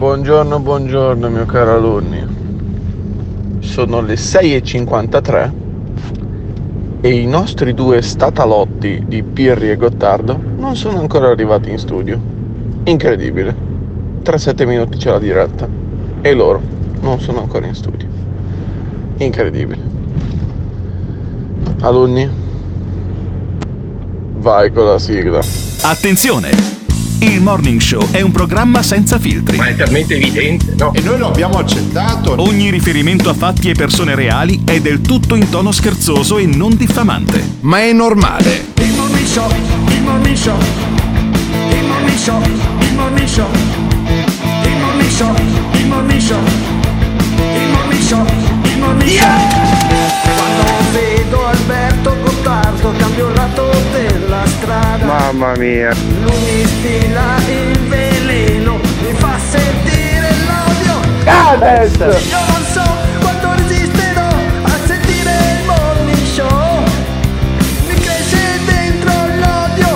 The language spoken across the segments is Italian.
Buongiorno, buongiorno mio caro alunni. Sono le 6.53 e i nostri due statalotti di Pirri e Gottardo non sono ancora arrivati in studio. Incredibile. Tra 7 minuti c'è la diretta e loro non sono ancora in studio. Incredibile. Alunni, vai con la sigla. Attenzione! Il Morning Show è un programma senza filtri. Ma è talmente evidente, no? E noi lo abbiamo accettato. Ogni riferimento a fatti e persone reali è del tutto in tono scherzoso e non diffamante. Ma è normale. Il Morning Show, il Morning Show, il Morning Show, il Morning Show, il Morning Show, il Morning Show, il Morning Show, il Morning Show. Quando vedo Alberto Gottardo cambio il lato strada. Mamma mia. Lui mi stila il veleno, mi fa sentire l'odio. Gades! Io non so quanto resisterò a sentire il morning show. Mi cresce dentro l'odio,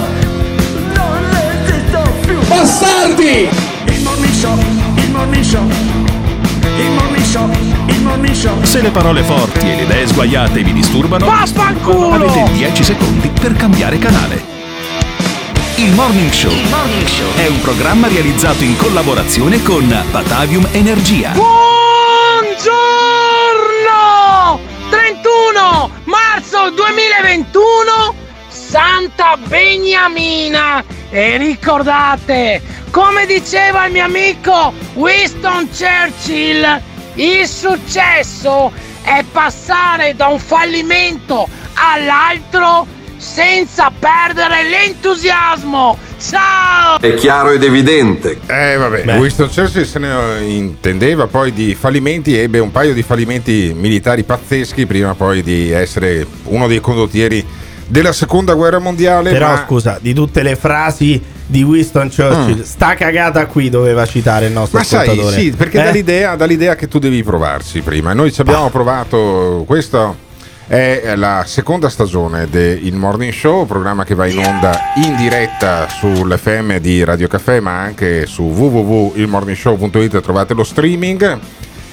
non resisto più. Bastardi! Il morning show, il morning show, il morning show, il morning show. Se le parole forti e le idee sguaiate vi disturbano, Vaffanculo! avete 10 secondi per cambiare canale. Il Morning Show è un programma realizzato in collaborazione con Batavium Energia. Buongiorno! 31 marzo 2021 Santa Beniamina e ricordate come diceva il mio amico Winston Churchill il successo è passare da un fallimento all'altro senza perdere l'entusiasmo ciao È chiaro ed evidente. Eh vabbè, Winston Churchill se ne intendeva poi di fallimenti, ebbe un paio di fallimenti militari pazzeschi prima poi di essere uno dei condottieri della seconda guerra mondiale. Però ma- scusa, di tutte le frasi di Winston Churchill, sta cagata qui doveva citare il nostro Mm. Ma sai, ascoltatore. sì, perché Eh? dà, l'idea, dà l'idea che tu devi provarci prima. Noi ci abbiamo provato questo. È la seconda stagione del Morning Show, programma che va in onda in diretta sull'FM di Radio Caffè, ma anche su www.ilmorningshow.it trovate lo streaming.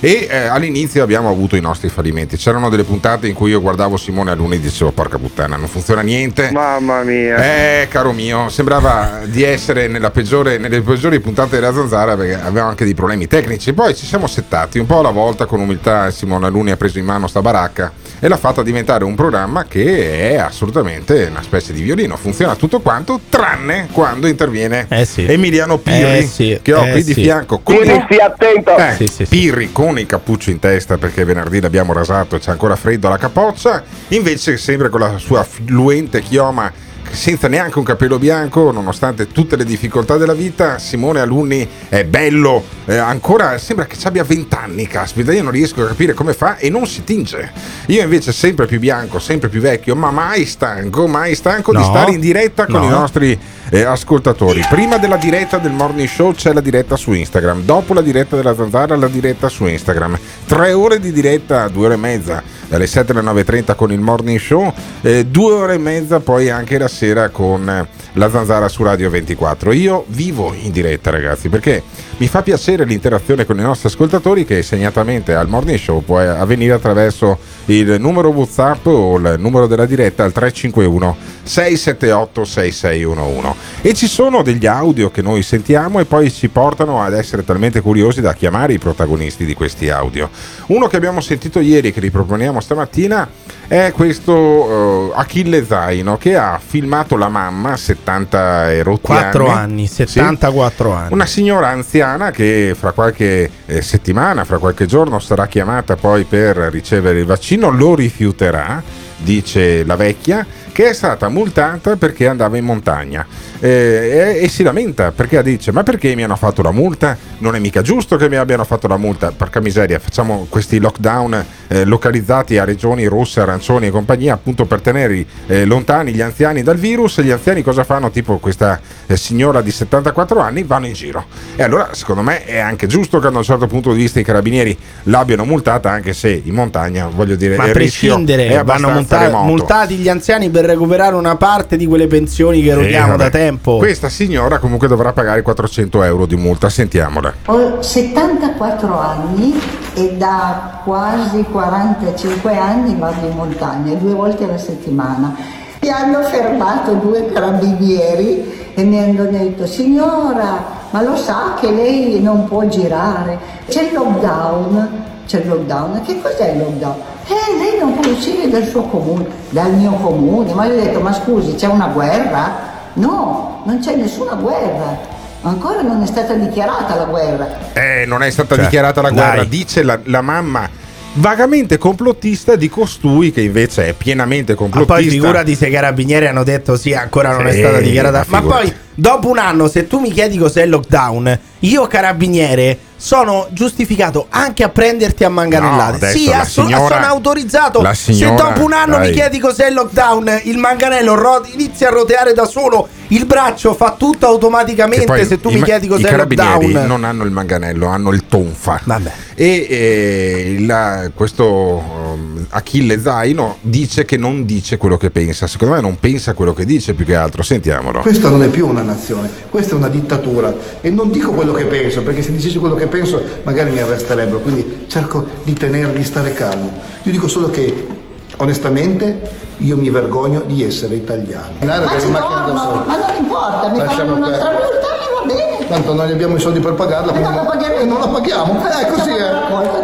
E eh, all'inizio abbiamo avuto i nostri fallimenti. C'erano delle puntate in cui io guardavo Simone Aluni e dicevo: Porca puttana, non funziona niente. Mamma mia. Eh, caro mio, sembrava di essere nella peggiore, nelle peggiori puntate della Zanzara perché avevamo anche dei problemi tecnici. Poi ci siamo settati un po' alla volta con umiltà. Simone Aluni ha preso in mano sta baracca e l'ha fatta diventare un programma che è assolutamente una specie di violino. Funziona tutto quanto, tranne quando interviene Eh sì. Emiliano Pirri, Eh sì, che ho eh qui di sì. fianco. Con Quindi stia attento. eh, Sì, sì, sì. Pirri con il cappuccio in testa perché venerdì l'abbiamo rasato e c'è ancora freddo alla capoccia, invece sempre con la sua fluente chioma senza neanche un capello bianco, nonostante tutte le difficoltà della vita, Simone Alunni è bello, eh, ancora sembra che ci abbia 20 anni, caspita, io non riesco a capire come fa e non si tinge. Io invece sempre più bianco, sempre più vecchio, ma mai stanco, mai stanco di No. stare in diretta con No. i nostri eh, ascoltatori. Prima della diretta del morning show c'è la diretta su Instagram, dopo la diretta della zanzara la diretta su Instagram. Tre ore di diretta, due ore e mezza, dalle 7 alle 9.30 con il morning show, eh, due ore e mezza poi anche la sera con la zanzara su Radio 24. Io vivo in diretta ragazzi perché mi fa piacere l'interazione con i nostri ascoltatori che segnatamente al morning show può eh, avvenire attraverso il numero WhatsApp o il numero della diretta al 351 678 6611 e ci sono degli audio che noi sentiamo e poi ci portano ad essere talmente curiosi da chiamare i protagonisti di questi audio. Uno che abbiamo sentito ieri che riproponiamo stamattina è questo eh, Achille Zaino che ha filmato la mamma 70 e rotti 4 anni. anni, Sì. 74 anni. Una signora anziana che fra qualche eh, settimana, fra qualche giorno sarà chiamata poi per ricevere il vaccino, lo rifiuterà dice la vecchia, che è stata multata perché andava in montagna eh, e, e si lamenta perché dice ma perché mi hanno fatto la multa? Non è mica giusto che mi abbiano fatto la multa, porca miseria, facciamo questi lockdown eh, localizzati a regioni rosse, arancioni e compagnia appunto per tenere eh, lontani gli anziani dal virus e gli anziani cosa fanno? Tipo questa eh, signora di 74 anni vanno in giro e allora secondo me è anche giusto che da un certo punto di vista i carabinieri l'abbiano multata anche se in montagna voglio dire Ma a prescindere, vanno multa- multati gli anziani per recuperare una parte di quelle pensioni che Eh, eroghiamo vabbè. da tempo. Questa signora comunque dovrà pagare 400 euro di multa, sentiamola. Ho 74 anni e da quasi 45 anni vado in montagna due volte alla settimana. Mi hanno fermato due carabinieri e mi hanno detto signora, ma lo sa che lei non può girare, c'è il lockdown. C'è il lockdown, che cos'è il lockdown? Eh, lei non può uscire dal suo comune, dal mio comune. Ma io ho detto, ma scusi, c'è una guerra? No, non c'è nessuna guerra. Ancora non è stata dichiarata la guerra. Eh, non è stata Cioè, dichiarata la dai. guerra, dice la, la mamma vagamente complottista di costui che invece è pienamente Ma complottista. poi figurati se i carabinieri hanno detto sì, ancora non è Sì, stata dichiarata. ma Ma poi, dopo un anno, se tu mi chiedi cos'è il lockdown, io carabiniere sono giustificato anche a prenderti a No, manganellate. adesso sì, la assu- signora- sono autorizzato. la se signora- dopo un anno mi dai. chiedi cos'è il lockdown, il manganello ro- inizia a roteare da solo, il braccio fa tutto automaticamente. se tu i mi ma- chiedi cos'è il lockdown, non hanno il manganello, hanno il tonfa. Vabbè. E eh, la- questo um, Achille Zaino dice che non dice quello che pensa. Secondo me non pensa quello che dice più che altro. Sentiamolo. Questa non è più una nazione, questa è una dittatura e non dico quello che penso, perché se dicessi quello che penso magari mi arresterebbero, quindi cerco di tenere, di stare calmo. Io dico solo che onestamente io mi vergogno di essere italiano. Ma ci dormo, ma non importa, mi Lasciamo fanno un'altra perdere. multa e va bene. Tanto noi abbiamo i soldi per pagarla, non la e non la paghiamo. Eh, così è.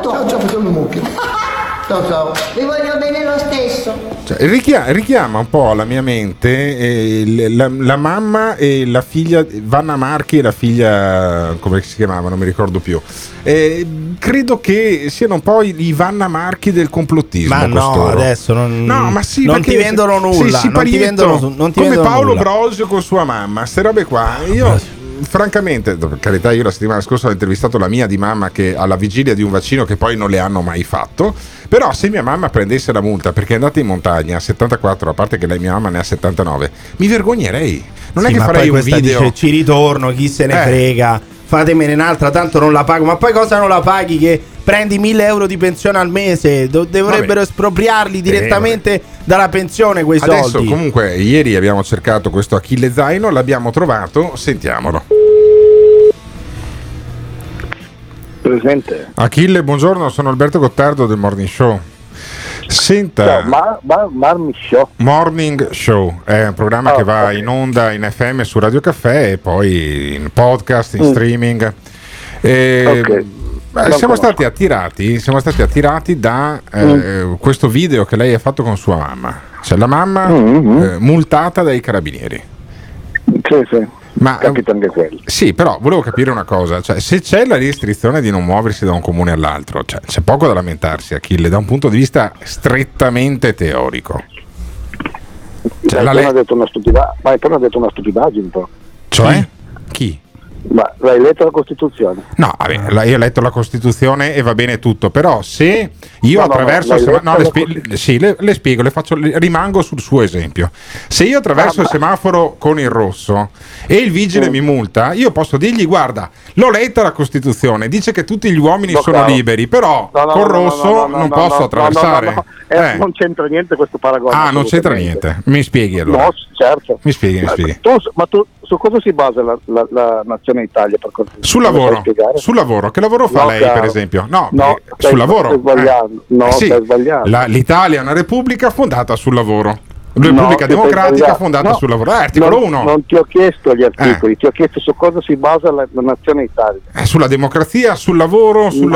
Ciao, ciao, facciamo i mucchi. Ciao, ciao. Vi voglio bene lo stesso. Cioè, richia- richiama un po' alla mia mente eh, la, la mamma e la figlia, Vanna Marchi e la figlia, come si chiamava, non mi ricordo più. Eh, credo che siano un po' i, i Vanna Marchi del complottismo. Ma no, costoro. adesso non- No, ma sì, non ti vendono nulla, sì, non ti vendono non ti come vendono Paolo nulla. Brosio con sua mamma, ste robe qua. Io. Francamente, per carità, io la settimana scorsa ho intervistato la mia di mamma che alla vigilia di un vaccino che poi non le hanno mai fatto. Però, se mia mamma prendesse la multa perché è andata in montagna a 74, a parte che lei, mia mamma ne ha 79, mi vergognerei. Non Sì, è che farei un video. dice ci ritorno, chi se ne Eh. frega. Fatemene un'altra, tanto non la pago. Ma poi cosa non la paghi? Che prendi 1000 euro di pensione al mese? Do- dovrebbero espropriarli direttamente dalla pensione quei Adesso, soldi. comunque, ieri abbiamo cercato questo Achille Zaino, l'abbiamo trovato, sentiamolo. Presente. Achille, buongiorno, sono Alberto Gottardo del Morning Show. Senta. Ciao, ma, ma, Marmi Show. Morning Show è un programma Ah, che va ok. in onda in FM su Radio Caffè e poi in podcast, in Mm. streaming. E, Ok. Non siamo stati attirati, siamo stati attirati da eh, Mm. questo video che lei ha fatto con sua mamma. Cioè la mamma Mm-hmm. eh, multata dai carabinieri. Sì, sì. Ma Capita anche quello. sì, però volevo capire una cosa, cioè, se c'è la restrizione di non muoversi da un comune all'altro, cioè, c'è poco da lamentarsi Achille da un punto di vista strettamente teorico. Cioè, hai, la appena le- detto una stupida- ma hai appena detto una stupidaggine, però. Cioè? Chi? Ma l'hai letto la Costituzione? No, vabbè, io ho letto la Costituzione e va bene tutto, però se io No, no, no, attraverso... sema- letta no, le, spie- sì, le- le spiego, le faccio- le- rimango sul suo esempio. Se io attraverso Ah, il ma- semaforo con il rosso e il vigile Mm. mi multa, io posso dirgli guarda, l'ho letta la Costituzione, dice che tutti gli uomini No, sono caro. liberi, però No, no, col no, no, rosso no, no, non no, posso no, no, attraversare. no, no, no. Eh, Eh. Non c'entra niente questo paragone. Ah, non c'entra niente. Mi spieghi allora. No, certo. Mi spieghi, mi Ma spieghi. tu, ma tu su cosa si basa la, la- la nazione Italia? Per cortesia? Sul lavoro, sul lavoro, che lavoro fa No, lei caro. per esempio? No, No, stai- sul lavoro. stai sbagliando. No, sì. stai sbagliando. La- L'Italia è una repubblica fondata sul lavoro. No, Repubblica stai democratica fondata No, sul lavoro. Eh, articolo non, 1. Non ti ho chiesto gli articoli, ti ho chiesto su cosa si basa la, la nazione Italia. Eh, sulla democrazia, sul lavoro, sul...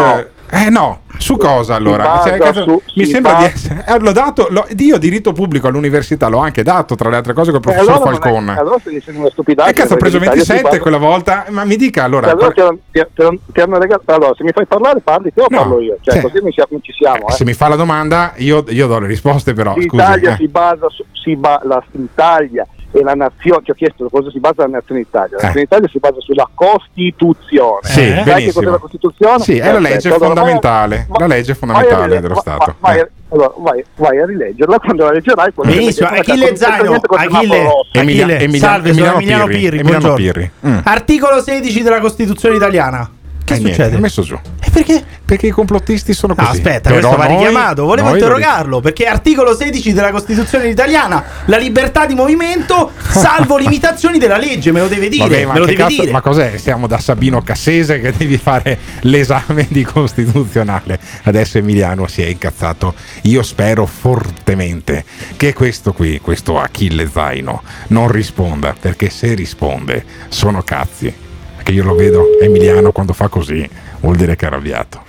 Eh no, su cosa allora? Cioè, cazzo, su- mi sembra di basa- essere. eh, l'ho dato, l'ho- io diritto pubblico all'università l'ho anche dato, tra le altre cose, col Eh, professor allora non è- Falcone. allora stai dicendo una stupidaggine. Eh cazzo, ho preso perché l'Italia si 27 basa- quella volta, ma mi dica allora. Cioè, allora qual- ti, ti- ti- hanno regalato. Allora, se mi fai parlare, parli te o No, parlo io. Cioè, sì. così mi siamo- ci siamo. Eh. Se mi fa la domanda, io, io do le risposte, però. Scusi. L'Italia eh. si basa su, si ba- la- l'Italia e la nazione, ti ho chiesto cosa si basa la nazione Italia. La Eh. nazione Italia si basa sulla Costituzione. Sì, Sai che benissimo. cos'è la Costituzione? Sì, è la legge a- fondamentale. va- La legge fondamentale dello va- Stato. Vai, Eh. allora, vai, vai a rileggerla quando la leggerai. quando Benissimo, Achille Zaino, Achille. Emilia- Emilia- salve, Emiliano Emiliano Pirri, Pirri, Emiliano. Pirri. Mm. Articolo 16 della Costituzione italiana. Che niente, succede? l'ho messo giù. E perché? Perché i complottisti sono No, così. aspetta, Però questo va richiamato. Volevo interrogarlo perché articolo 16 della Costituzione italiana, la libertà di movimento, salvo limitazioni della legge, me lo deve dire. Vabbè, ma, me lo deve cazzo- dire. ma cos'è? Siamo da Sabino Cassese che devi fare l'esame di costituzionale. Adesso Emiliano si è incazzato. Io spero fortemente che questo qui, questo Achille Zaino, non risponda, perché se risponde sono cazzi. Perché io lo vedo, Emiliano quando fa così vuol dire che è arrabbiato.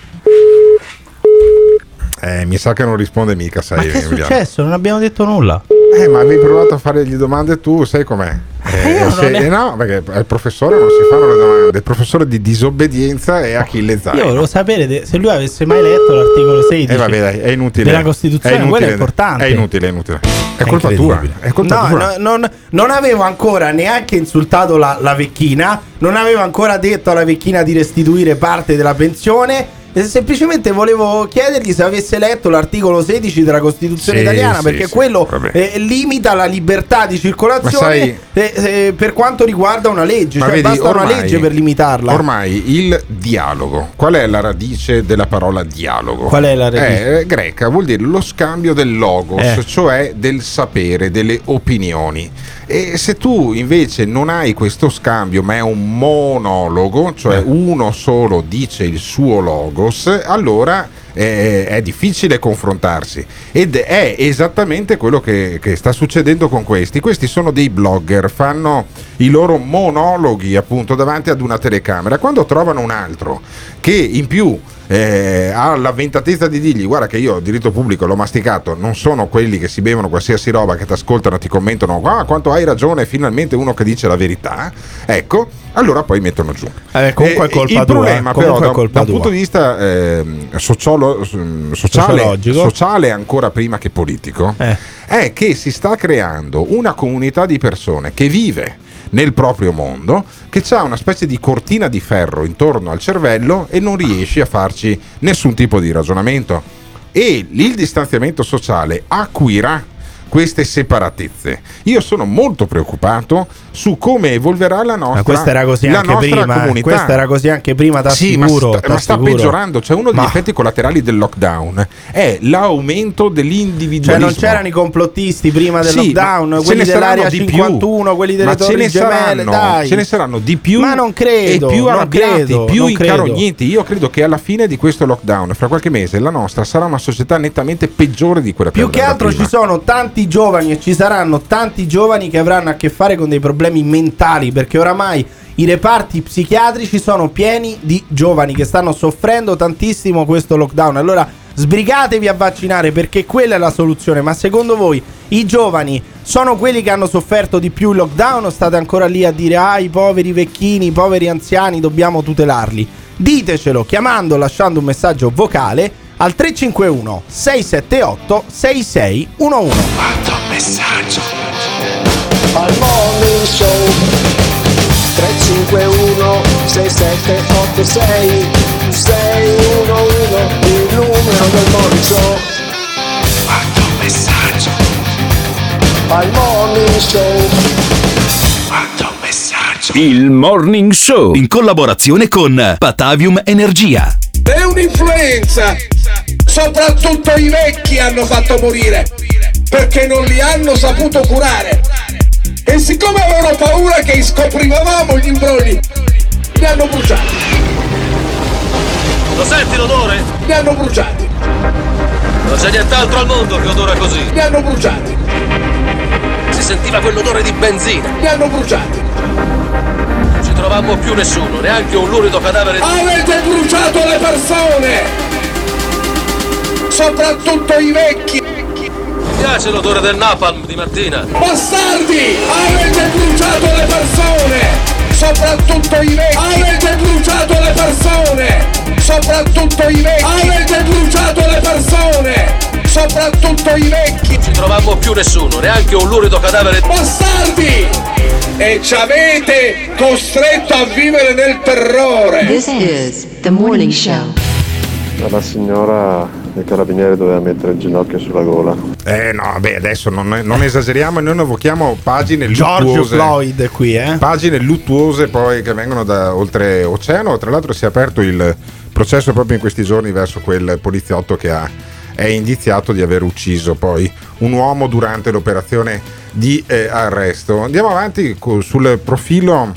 Eh, mi sa che non risponde mica, sai Ma che è Emiliano. successo? Non abbiamo detto nulla. Eh, ma avevi provato a fargli domande tu, sai com'è? Eh, se- ne- eh, no, perché al professore non si fanno le domande. Il professore di disobbedienza è Achille Zaino. Io volevo sapere de- se lui avesse mai letto l'articolo 16 E vabbè, dai, è inutile. della Costituzione, inutile, quello è importante. È inutile, è inutile. È colpa tua. È colpa No, tua. no, non, non avevo ancora neanche insultato la, la vecchina, non avevo ancora detto alla vecchina di restituire parte della pensione. Semplicemente volevo chiedergli se avesse letto l'articolo 16 della Costituzione Sì, italiana, sì, perché sì, quello eh, limita la libertà di circolazione sai- eh, eh, per quanto riguarda una legge, cioè vedi, basta una ormai- legge per limitarla. Ormai il dialogo, qual è la radice della parola dialogo? Qual è la radice? È greca, vuol dire lo scambio del logos, Eh. cioè del sapere, delle opinioni. E se tu invece non hai questo scambio, ma è un monologo, cioè Eh. uno solo dice il suo logos, allora eh, è difficile confrontarsi ed è esattamente quello che, che sta succedendo con questi. Questi sono dei blogger, fanno i loro monologhi appunto davanti ad una telecamera. Quando trovano un altro che in più eh, ha l'avventatezza di dirgli guarda che io diritto pubblico l'ho masticato, non sono quelli che si bevono qualsiasi roba, che ti ascoltano, ti commentano, ah quanto hai ragione, finalmente uno che dice la verità, ecco, allora poi mettono giù. Eh, comunque è Eh, colpa il tua, problema eh. però da, colpa da un tua. punto di vista ehm, sociolo- s- sociale, sociale ancora prima che politico, Eh. è che si sta creando una comunità di persone che vive nel proprio mondo, che ha una specie di cortina di ferro intorno al cervello e non riesce a farci nessun tipo di ragionamento. E il distanziamento sociale acuirà queste separatezze. Io sono molto preoccupato su come evolverà la nostra Ma questa era così la anche nostra prima. eh. comunità. Questa era così anche prima, Sì, ma t'assicuro. sta, ma sta peggiorando. Cioè, uno degli Ma- effetti collaterali del lockdown è l'aumento Cioè, dell'individualismo. non c'erano i complottisti prima del Sì, lockdown, ma ce quelli dell'area saranno di più. 51, quelli delle Ma ce torri ne gemelle, saranno, dai. ce ne saranno di più Ma non credo, e più arrabbiati, credo, più incarogniti. Io credo che alla fine di questo lockdown, fra qualche mese, la nostra sarà una società nettamente peggiore di quella Più che altro prima. ci sono tanti giovani e ci saranno tanti giovani che avranno a che fare con dei problemi mentali perché oramai i reparti psichiatrici sono pieni di giovani che stanno soffrendo tantissimo questo lockdown. Allora sbrigatevi a vaccinare perché quella è la soluzione. Ma secondo voi i giovani sono quelli che hanno sofferto di più il lockdown o state ancora lì a dire ah i poveri vecchini, i poveri anziani dobbiamo tutelarli? Ditecelo chiamando lasciando un messaggio vocale al 351 678 6611. Al morning show. 351 6786 611 il numero del morning show. Quanto messaggio. Al morning show. Quanto messaggio. Il Morning Show. In collaborazione con Patavium Energia. Un'influenza! Soprattutto i vecchi hanno fatto morire perché non li hanno saputo curare. E siccome avevano paura che scoprivamo gli imbrogli, li hanno bruciati. Lo senti l'odore? Li hanno bruciati. Non c'è nient'altro al mondo che odora così. Li hanno bruciati. Si sentiva quell'odore di benzina. Li hanno bruciati. Trovammo più nessuno, neanche un lurido cadavere. Avete bruciato le persone! soprattutto i vecchi. Mi piace l'odore del napalm di mattina. Bastardi! Avete bruciato le persone! Soprattutto i vecchi! Avete bruciato le persone! Soprattutto i vecchi! Avete bruciato le persone! Soprattutto i vecchi! Non ci trovammo più nessuno, neanche un lurido cadavere. Bastardi! E ci avete costretto a vivere nel terrore! This is the morning show. La signora del carabiniere doveva mettere il ginocchio sulla gola. Eh no, beh, adesso non, non esageriamo e noi ne evochiamo pagine Giorgio luttuose. Floyd qui, eh. Pagine luttuose poi che vengono da oltreoceano. Tra l'altro si è aperto il processo proprio in questi giorni verso quel poliziotto che ha, è indiziato di aver ucciso poi un uomo durante l'operazione di eh, arresto. Andiamo avanti sul profilo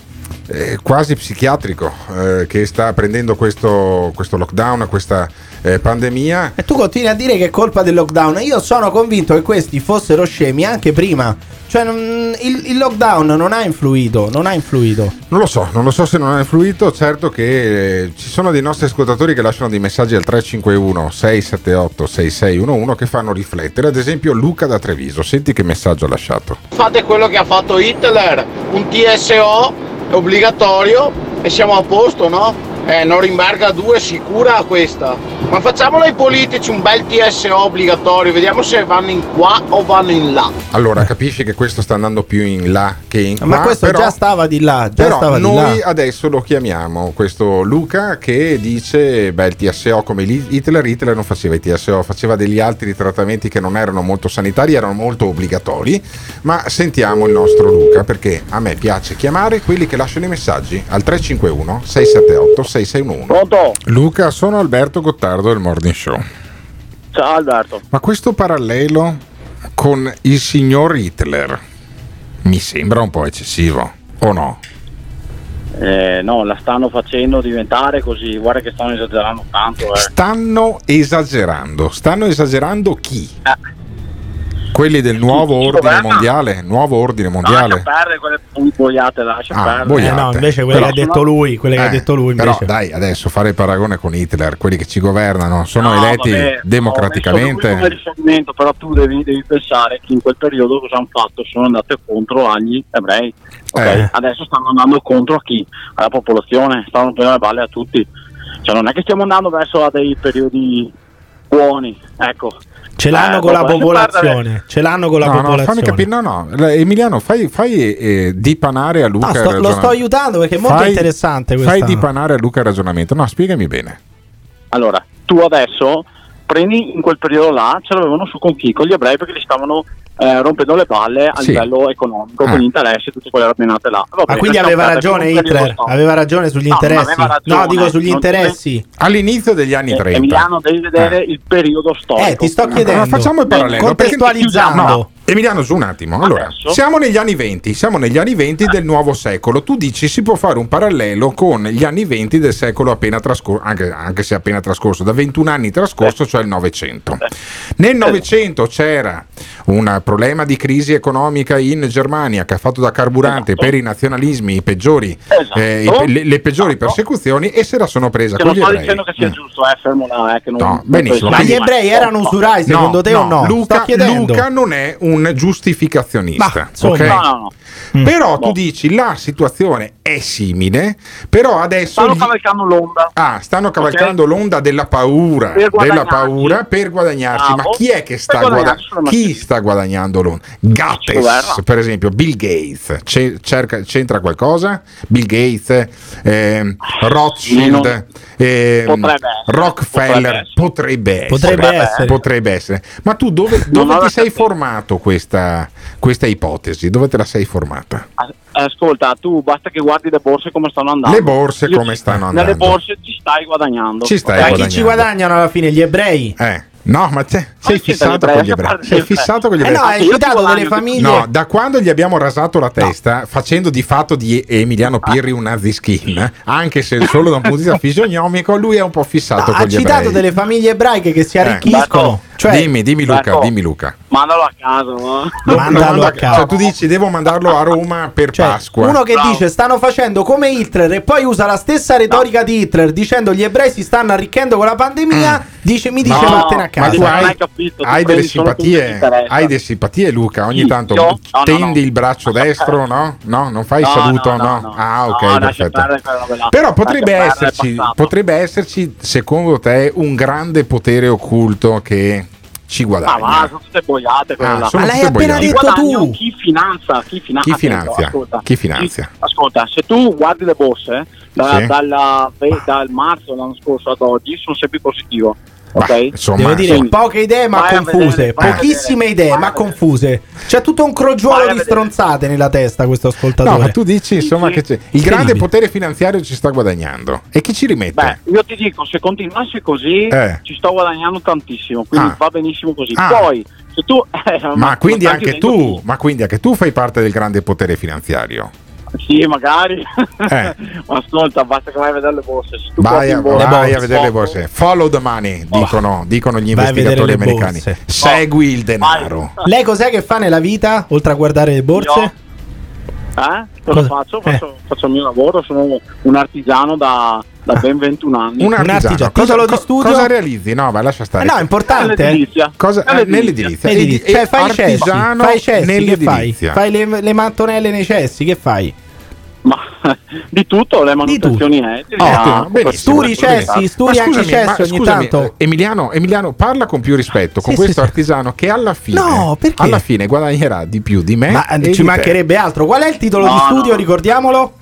eh, quasi psichiatrico eh, che sta prendendo questo, questo lockdown, questa eh, pandemia. E tu continui a dire che è colpa del lockdown. Io sono convinto che questi fossero scemi anche prima. Cioè, non- il, il lockdown non ha influito. Non ha influito. Non lo so, non lo so se non ha influito, certo che eh, ci sono dei nostri ascoltatori che lasciano dei messaggi al 351 678 6611 che fanno riflettere, ad esempio Luca da Treviso, senti che messaggio ha lasciato. Fate quello che ha fatto Hitler, un TSO obbligatorio e siamo a posto, no? Eh, Norimberga 2 sicura questa. Ma facciamolo ai politici un bel TSO obbligatorio, vediamo se vanno in qua o vanno in là. Allora, capisci che questo sta andando più in là che in qua, Ma questo però- già stava di là. Già Però stava di noi là. adesso lo chiamiamo questo Luca che dice beh il TSO come Hitler Hitler non faceva i TSO faceva degli altri trattamenti che non erano molto sanitari erano molto obbligatori ma sentiamo il nostro Luca perché a me piace chiamare quelli che lasciano i messaggi al 351 678 6611 Pronto? Luca sono Alberto Gottardo del Morning Show Ciao Alberto. ma questo parallelo con il signor Hitler mi sembra un po' eccessivo o no? Eh, no, la stanno facendo diventare così, guarda che stanno esagerando tanto. Eh. Stanno esagerando. Stanno esagerando chi? Quelli del nuovo ordine mondiale? Nuovo ordine Lascia mondiale? perdere quelle boiate, lascia Ah, boiate. Eh no, invece quelle Però- che ha detto lui, quelle che ha Eh, detto lui Però invece. dai, adesso fare il paragone con Hitler, quelli che ci governano, sono No, eletti vabbè, democraticamente. come riferimento, però tu devi, devi pensare che in quel periodo cosa hanno fatto? Sono andate contro agli ebrei. ok? Eh. Adesso stanno andando contro a chi? Alla popolazione, stanno prendendo le balle a tutti. Cioè non è che stiamo andando verso a dei periodi buoni, ecco. Ce l'hanno Eh, con la popolazione. Ce l'hanno con la No, no, popolazione. fammi capire, no, no, Emiliano, fai, fai eh, dipanare a Luca No, il sto- lo sto aiutando perché è molto Fai- interessante questa. Fai dipanare a Luca il ragionamento. No, spiegami bene. Allora, tu adesso prendi in quel periodo là, ce l'avevano su con chi? Con gli ebrei perché li stavano eh, rompendo le balle a Sì. livello economico, Ah. con gli interessi e tutte quelle rapinate là. Va Ma bene, quindi aveva ragione Hitler? storico. Aveva ragione sugli No, interessi? ragione, no, dico sugli interessi. All'inizio degli anni Eh, 30. Emiliano, devi vedere il periodo storico. Eh, ti sto chiedendo. Ma facciamo il parallelo. Contestualizzando. No, Emiliano, su un attimo. Allora, siamo negli anni 20, siamo negli anni 20 del nuovo secolo. Tu dici si può fare un parallelo con gli anni 20 del secolo appena trascorso, anche, anche se appena trascorso, da 21 anni trascorso, cioè il Novecento. Nel Novecento c'era un problema di crisi economica in Germania che ha fatto da carburante per i nazionalismi i peggiori, eh, i le, le peggiori persecuzioni e se la sono presa Che con non gli sto ebrei. dicendo che sia giusto, eh, fermo là, eh, che non, No, benissimo. Ma gli ebrei erano usurai secondo te o no? Luca. Luca non è un giustificazionista. Ma, insomma. ok? No, no, Mm. Però tu dici la situazione è simile, però adesso Stanno gli- cavalcando l'onda. Ah, stanno cavalcando l'onda della paura, Per della paura per guadagnarsi. Bravo. Ma chi è che sta, guada- chi sta guadagnando l'onda? Gates, per esempio, Bill Gates. Ce- cerca- c'entra qualcosa? Bill Gates, ehm, Rothschild, ehm, Potrebbe essere, Rockefeller. Potrebbe essere. Potrebbe essere. Potrebbe essere. Ma tu dove, dove ti sei formato questa, questa ipotesi? Dove te la sei formata? Ascolta, tu basta che guardi le borse come stanno andando. Le borse Io come ci- stanno Nelle andando. borse ci stai guadagnando. Ci stai Ma chi guadagnando. ci guadagnano alla fine? Gli ebrei? Eh. No, ma te, sei fissato con gli ebrei. Lascia Sei fissato con gli Eh ebrei. no, hai citato delle famiglie. No, da quando gli abbiamo rasato la testa, facendo di fatto di Emiliano Pirri un nazi skin, anche se solo da un punto di vista fisionomico, lui è un po' fissato No, con ha gli citato ebrei. delle famiglie ebraiche che si Eh. Cioè- dimmi, dimmi Luca, Ecco. dimmi Luca. Mandalo a casa, no? Lo- Mandalo lo manda- a casa. Cioè, tu dici devo mandarlo a Roma per Pasqua. Cioè, Uno che Bravo. dice stanno facendo come Hitler e poi usa la stessa retorica di Hitler dicendo gli ebrei si stanno arricchendo con la pandemia, dice, mi dice Mm. No, vattene a ma casa. tu non hai, hai capito, tu hai delle simpatie, hai delle simpatie Luca, ogni Sì, tanto io? No, no, tendi no. il braccio destro, no? No, non fai il No, saluto, no? no, no, no. Ah, ok, No, perfetto. Però potrebbe esserci, potrebbe esserci, secondo te, un grande potere occulto che ci Ma va, guadagna. sono tutte boiate Ah, sono Ma l'hai appena boiate. detto Guadagno tu. Chi finanzia? Chi, fina- Chi attento, finanzia? ascolta. Chi finanzia? Ascolta, se tu guardi le borse, da- Sì. dalla- dal marzo dell'anno scorso ad oggi, sono sempre positivo. Ok? insomma, Devo dire, insomma. poche idee ma Vai confuse, vedere, pochissime vedere, idee ma confuse. C'è tutto un a di stronzate nella testa questo ascoltatore. No, ma tu dici insomma che c'è- il grande potere finanziario ci sta guadagnando. E chi ci rimette? Beh, io ti dico, se continuassi così, Eh. ci sto guadagnando tantissimo, quindi Ah. va benissimo così. Ah. Poi, se tu... eh, ma quindi anche chiudendo tu, ma quindi anche tu fai parte del grande potere finanziario. Sì, magari. Eh. Ma ascolta, basta che vai a vedere le borse. Se tu Vai, a, in vai borsa- a vedere le borse. Follow the money, dicono, dicono gli Vai investigatori americani. borse. Segui il denaro. Lei cos'è che fa nella vita oltre a guardare le borse? Eh? Cosa, faccio? Faccio, faccio il mio lavoro, sono un artigiano da, da ben 21 anni. Un artigiano. Cosa, co- cosa realizzi? No, vai, lascia stare. Eh no, è importante. Nell'edilizia. Cosa, eh, nell'edilizia. Nell'edilizia. Cioè, fai i cessi, artigiano fai i cessi, che fai? Fai le, le mattonelle nei cessi, che fai? Di tutto, le manutenzioni edili. Ah, benissimo. Sturi cessi, sturi Ma anche i scusami, cessi ma ogni scusami, tanto. Emiliano, Emiliano, parla con più rispetto con Sì, questo sì, sì. artigiano che alla fine, No, alla fine guadagnerà di più di me. Ma ci te. mancherebbe altro. Qual è il titolo No, di studio? no. Ricordiamolo.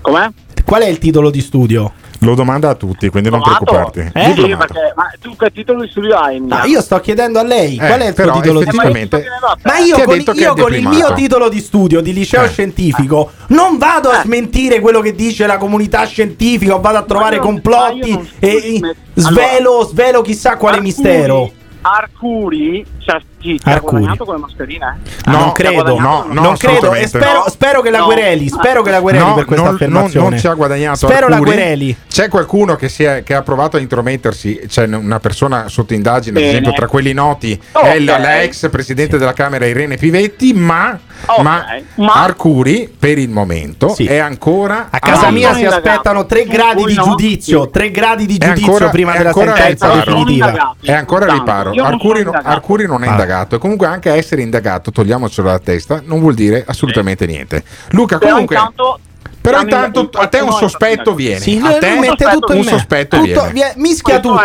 Com'è? Qual è il titolo di studio? Lo domanda a tutti, quindi non preoccuparti. Eh? Sì, perché, ma tu che titolo di studio hai? No, Emiliano? io sto chiedendo a lei Eh, qual è il però titolo di studio. effettivamente Ma io ha con, io con il mio titolo di studio di liceo Eh. scientifico non vado a smentire quello che dice la comunità scientifica, vado a trovare io- complotti e svelo, svelo chissà quale Arcuri- mistero. Arcuri, cioè, chi ti ha Arcuri. guadagnato con le mascherine? No, non ha credo, no, no, non credo e spero, spero che la No. quereli, spero che la quereli No, per questa non, affermazione. non- non ci ha guadagnato Spero la Arcuri. quereli. C'è qualcuno che, si è- che ha provato a intromettersi, c'è una persona sotto indagine, ad Bene. esempio tra quelli noti Ok. è la, la ex presidente della Camera Irene Pivetti, ma, Ok, ma ma- Arcuri per il momento Sì. è ancora A casa mia si indagato. aspettano tre gradi di giudizio, tre gradi di giudizio prima della sentenza definitiva. È ancora riparo. Arcuri, indagato. Non è Ah. Indagato. E comunque anche essere indagato, togliamocelo dalla testa, non vuol dire assolutamente niente. Luca, Però comunque. intanto Però intanto a te un sospetto viene. Sì, a te mette tutto un sospetto Tutto- viene. vie- mischia tutto.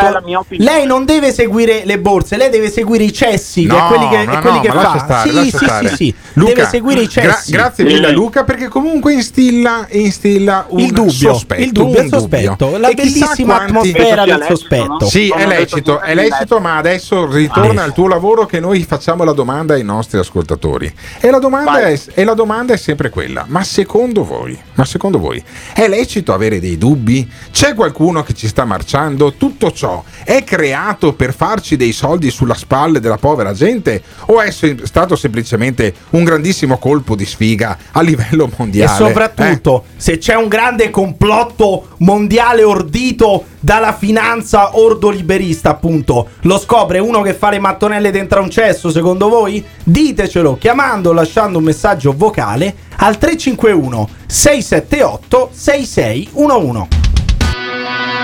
Lei non deve seguire le borse, lei deve seguire i cessi, che No, è quelli che, no, è quelli no, che fa. stare, sì, sì, sì, sì. Luca, deve seguire i gra- cessi. grazie mille Luca perché comunque instilla, instilla un il dubbio, sospetto. il dubbio, il sospetto, la E bellissima quanti- atmosfera del sospetto. Sì, è lecito, che è lecito, ma adesso ritorna al tuo lavoro che noi facciamo la domanda ai nostri ascoltatori. E la domanda, Vai. è, e la domanda è sempre quella: ma secondo voi, ma secondo voi è lecito avere dei dubbi? C'è qualcuno che ci sta marciando? Tutto ciò è creato per farci dei soldi sulla spalla della povera gente? O è se- stato semplicemente un grandissimo colpo di sfiga a livello E mondiale? soprattutto, se c'è un grande complotto mondiale ordito dalla finanza ordoliberista, appunto, lo scopre uno che fa le mattonelle dentro a un cesso, secondo voi? Ditecelo chiamando o lasciando un messaggio vocale al 351 678 6611.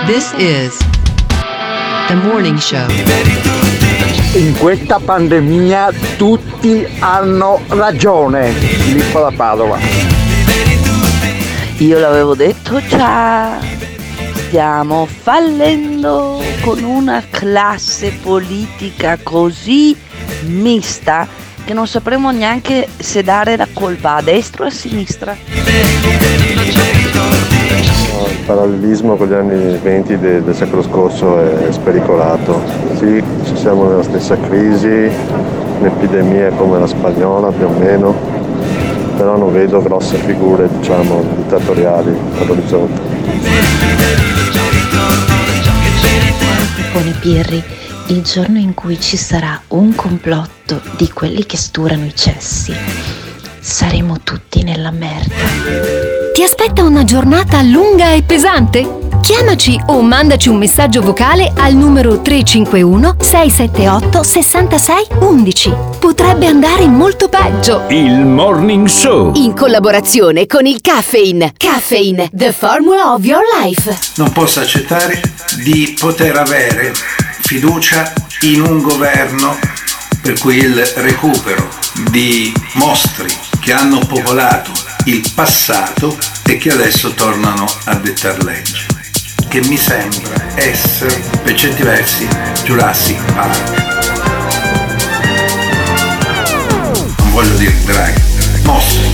This is the morning show. In questa pandemia tutti hanno ragione. Filippo da Padova. Io l'avevo detto già, stiamo fallendo con una classe politica così mista che non sapremo neanche se dare la colpa a destra o a sinistra. Il parallelismo con gli anni 20 de- del secolo scorso è spericolato. Sì, ci siamo nella stessa crisi, un'epidemia come la spagnola più o meno, però non vedo grosse figure, diciamo, dittatoriali all'orizzonte. Propone Pirri il giorno in cui ci sarà un complotto di quelli che sturano i cessi. Saremo tutti nella merda. Ti aspetta una giornata lunga e pesante? Chiamaci o mandaci un messaggio vocale al numero 351 678 66 11. Potrebbe andare molto peggio. Il Morning Show. In collaborazione con il Caffeine. Caffeine, the formula of your life. Non posso accettare di poter avere fiducia in un governo per cui il recupero di mostri che hanno popolato il passato e che adesso tornano a dettar legge. Che mi sembra essere, per certi versi, Jurassic Park. Non voglio dire mostri, mostri,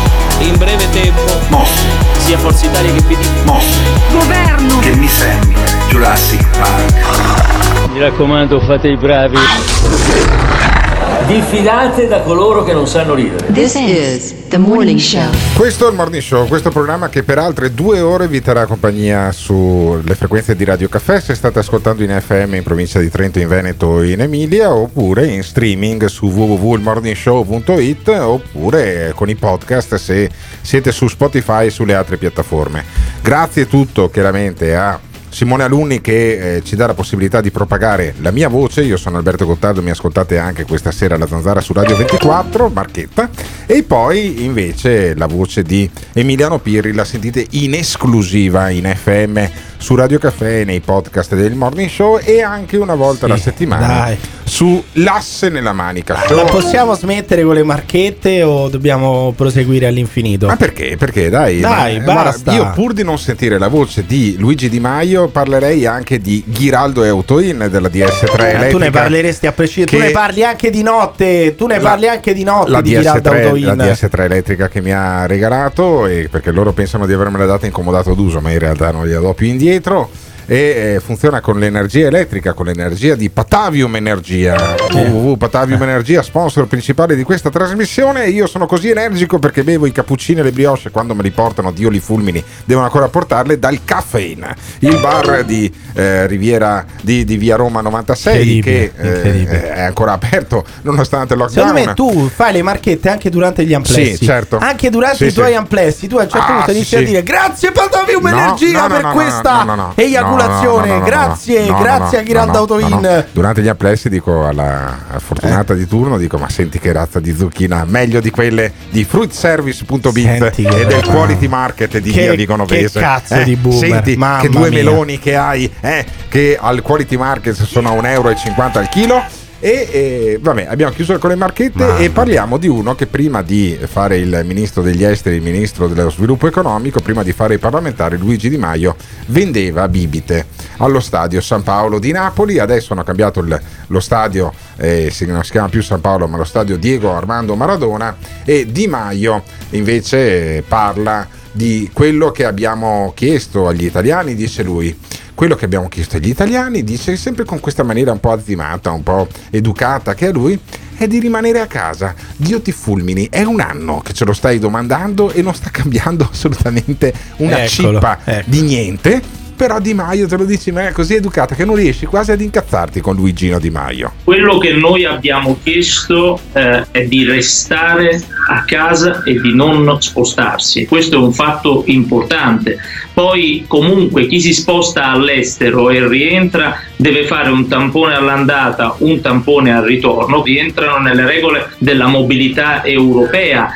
in breve tempo, Sia Forza Italia che PD. Governo. che mi sembra Jurassic Park. mi raccomando, fate i bravi. Diffidate da coloro che non sanno ridere. This is the morning show. Questo è il Morning Show, questo programma che per altre due ore vi terrà compagnia sulle frequenze di Radio Caffè se state ascoltando in FM in provincia di Trento, in Veneto o in Emilia oppure in streaming su www.morningshow.it oppure con i podcast se siete su Spotify e sulle altre piattaforme. Grazie tutto chiaramente a Simone Alunni che eh, ci dà la possibilità di propagare la mia voce, io sono Alberto Gottardo, mi ascoltate anche questa sera alla Zanzara su Radio 24, Marchetta, e poi invece la voce di Emiliano Pirri la sentite in esclusiva in FM su Radio Caffè, nei podcast del Morning Show e anche una volta alla settimana dai. su L'asse nella manica Ma show. possiamo smettere con le marchette o dobbiamo proseguire all'infinito? Ma perché? Perché dai, Dai, ma- basta. io pur di non sentire la voce di Luigi Di Maio parlerei anche di Ghiraldo e Autoin della DS3 Eh, elettrica. tu ne parleresti a prescindere. Tu ne parli anche di notte. Tu ne La- parli anche di notte la di Giraldo DS3, Autoin. la DS3 elettrica che mi ha regalato e perché loro pensano di avermela data in comodato d'uso ma in realtà non gliela do più indietro e eh, funziona con l'energia elettrica con l'energia di Patavium Energia www.patavium Energia sponsor principale di questa trasmissione io sono così energico perché bevo i cappuccini e le brioche quando me li portano Dio li fulmini devono ancora portarle dal Caffeine il bar di eh, Riviera di, di Via Roma 96 che eh, è ancora aperto nonostante il Secondo lockdown me tu fai le marchette anche durante gli amplessi. Sì, certo. Anche durante Sì, i tuoi sì. amplessi. Tu a un certo Ah, punto sì, inizi a dire grazie Patavium No, Energia no, no, per questa no, no, no. eiaculazione. No, no, no, grazie, grazie a no, Autoin. Durante gli amplessi dico alla fortunata di turno dico ma senti che razza di zucchina meglio di quelle di fruitservice.bit e del quality market di Che- via Vigonovese. che cazzo Eh, di boomer, Senti mamma che due mia. meloni che hai eh, che al quality market sono a 1,50 euro al chilo. E eh, vabbè, abbiamo chiuso con le marchette Mamma e parliamo di uno che prima di fare il ministro degli esteri, il ministro dello sviluppo economico, prima di fare i parlamentari, Luigi Di Maio vendeva bibite allo stadio San Paolo di Napoli. Adesso hanno cambiato il- lo stadio, eh, non si chiama più San Paolo, ma lo stadio Diego Armando Maradona. E Di Maio invece parla di quello che abbiamo chiesto agli italiani, dice lui. Quello che abbiamo chiesto agli italiani, dice sempre con questa maniera un po' azzimata, un po' educata che è lui, è di rimanere a casa. Dio ti fulmini, è un anno che ce lo stai domandando e non sta cambiando assolutamente una Eccolo, cippa ecco. di niente. Però Di Maio te lo dici in maniera così educata che non riesci quasi ad incazzarti con Luigino Di Maio. Quello che noi abbiamo chiesto eh, è di restare a casa e di non spostarsi. Questo è un fatto importante. Poi comunque chi si sposta all'estero e rientra deve fare un tampone all'andata, un tampone al ritorno, rientrano nelle regole della mobilità europea.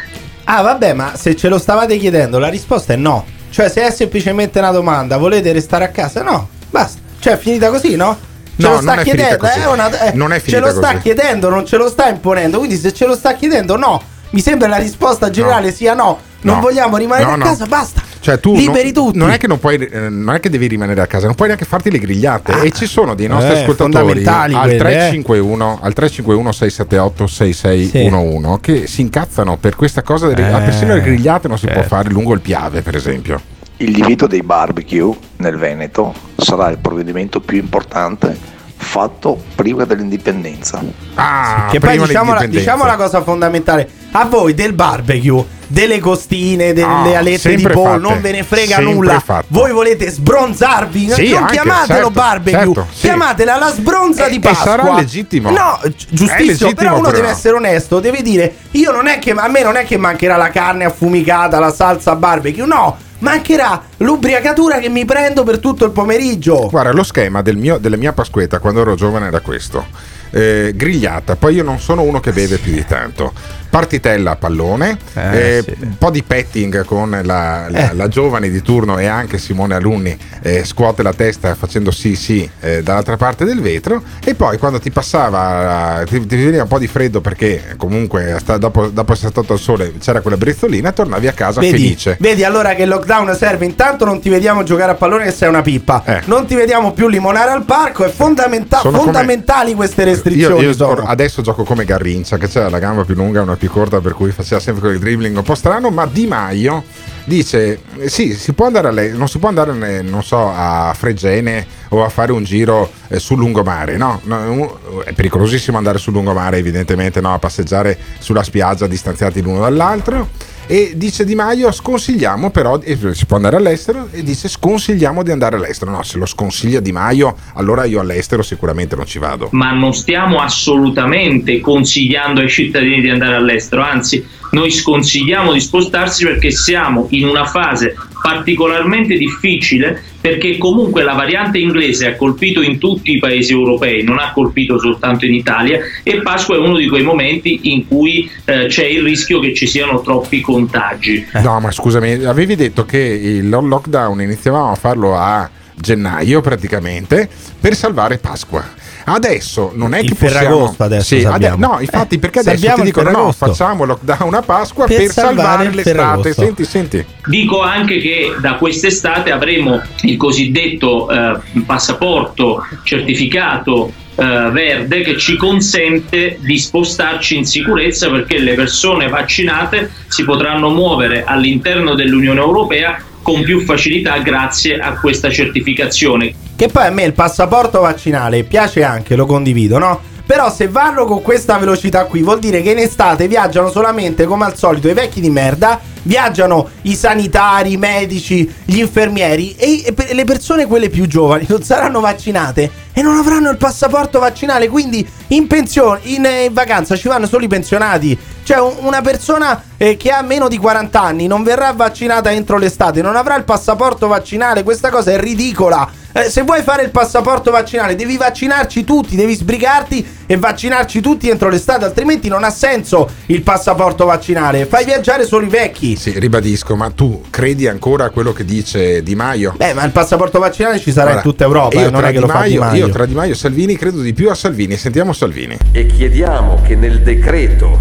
Ah, vabbè, ma se ce lo stavate chiedendo, la risposta è no. Cioè, se è semplicemente una domanda, volete restare a casa? No, basta. Cioè, è finita così, no? Ce No, lo sta non è finita chiedendo, così. è una- eh, Non è ce finita lo sta così. chiedendo, non ce lo sta imponendo. Quindi, se ce lo sta chiedendo, no. Mi sembra la risposta generale sia no. Non No. vogliamo rimanere No, a no. casa, basta. Cioè, tu Liberi non, tutti. non è che non puoi, eh, non è che devi rimanere a casa, non puoi neanche farti le grigliate. Ah. e ci sono dei nostri Eh, ascoltatori fondamentali al quelle, eh. 351 al 351 678 6611 che si incazzano per questa cosa. Delle, ah, persino le grigliate non si può fare lungo il Piave, per esempio. Il divieto dei barbecue nel Veneto sarà il provvedimento più importante fatto prima dell'indipendenza. Ah, che poi diciamo la, diciamo la cosa fondamentale: a voi del barbecue, delle costine, delle Ah, alette di pollo, fatte. non ve ne frega nulla. fatto. Voi volete sbronzarvi? Sì, non anche, chiamatelo certo, barbecue, certo, sì. chiamatela la sbronza E- di Pasqua. sarà legittimo. No, giustissimo. legittimo, però uno però. deve essere onesto, deve dire: Io non è che a me non è che mancherà la carne affumicata, la salsa barbecue, no. Mancherà l'ubriacatura che mi prendo per tutto il pomeriggio. Guarda, lo schema del mio- della mia Pasquetta quando ero giovane era questo. Eh, grigliata, poi io non sono uno che beve più di tanto. Partitella a pallone, Eh, eh, sì. un po' di petting con la, la- Eh. la giovane di turno e anche Simone Alunni eh, scuote la testa facendo sì sì eh, dall'altra parte del vetro e poi quando ti passava, ti, ti veniva un po' di freddo perché comunque sta- dopo, dopo essere stato al sole c'era quella brizzolina, tornavi a casa Vedi, felice. vedi allora che il lockdown serve. Intanto non ti vediamo giocare a pallone che sei una pippa. Non ti vediamo più limonare al parco. È fondamenta-. Sono come- fondamentali queste Io, restrizioni. Io sono. adesso gioco come Garrincia che c'era la gamba più lunga e una più corta per cui faceva sempre quel dribbling un po' strano ma Di Maio dice eh, sì si può andare a le- non si può andare non so a Fregene o a fare un giro eh, sul lungomare no? No, è pericolosissimo andare sul lungomare evidentemente no? a passeggiare sulla spiaggia distanziati l'uno dall'altro e dice Di Maio sconsigliamo però si può andare all'estero e dice sconsigliamo di andare all'estero. No se lo sconsiglia Di Maio allora io all'estero sicuramente non ci vado. Ma non stiamo assolutamente consigliando ai cittadini di andare all'estero, anzi noi sconsigliamo di spostarsi perché siamo in una fase particolarmente difficile perché comunque la variante inglese ha colpito in tutti i paesi europei, non ha colpito soltanto in Italia e Pasqua è uno di quei momenti in cui eh, c'è il rischio che ci siano troppi contagi. No, ma scusami, avevi detto che il lockdown iniziavamo a farlo a gennaio praticamente per salvare Pasqua. Adesso non è Il che possiamo adesso Sì, salviamo. no, infatti Eh, perché adesso salviamo ti dicono no, facciamo lockdown a Pasqua Per per, salvare salvare l'estate. Senti, senti. Dico anche che da quest'estate avremo il cosiddetto eh, passaporto certificato eh, verde che ci consente di spostarci in sicurezza perché le persone vaccinate si potranno muovere all'interno dell'Unione Europea con più facilità grazie a questa certificazione. Che poi a me il passaporto vaccinale piace anche, lo condivido, no? Però se vanno con questa velocità qui vuol dire che in estate viaggiano solamente come al solito i vecchi di merda, viaggiano i sanitari, i medici, gli infermieri e, le persone quelle più giovani non saranno vaccinate e non avranno il passaporto vaccinale, quindi in pensione, in, eh, in vacanza ci vanno solo i pensionati. Cioè un- una persona eh, che ha meno di 40 anni non verrà vaccinata entro l'estate, non avrà il passaporto vaccinale, questa cosa è ridicola. Eh, se vuoi fare il passaporto vaccinale devi vaccinarci tutti, devi sbrigarti e vaccinarci tutti entro l'estate, altrimenti non ha senso il passaporto vaccinale. Fai viaggiare solo i vecchi. Sì, ribadisco, ma tu credi ancora a quello che dice Di Maio? Beh, ma il passaporto vaccinale ci sarà Guarda, in tutta Europa, io eh, non tra è che Di lo fa Di Maio- Maio. Io tra Di Maio e Salvini credo di più a Salvini. Sentiamo Salvini. e chiediamo che nel decreto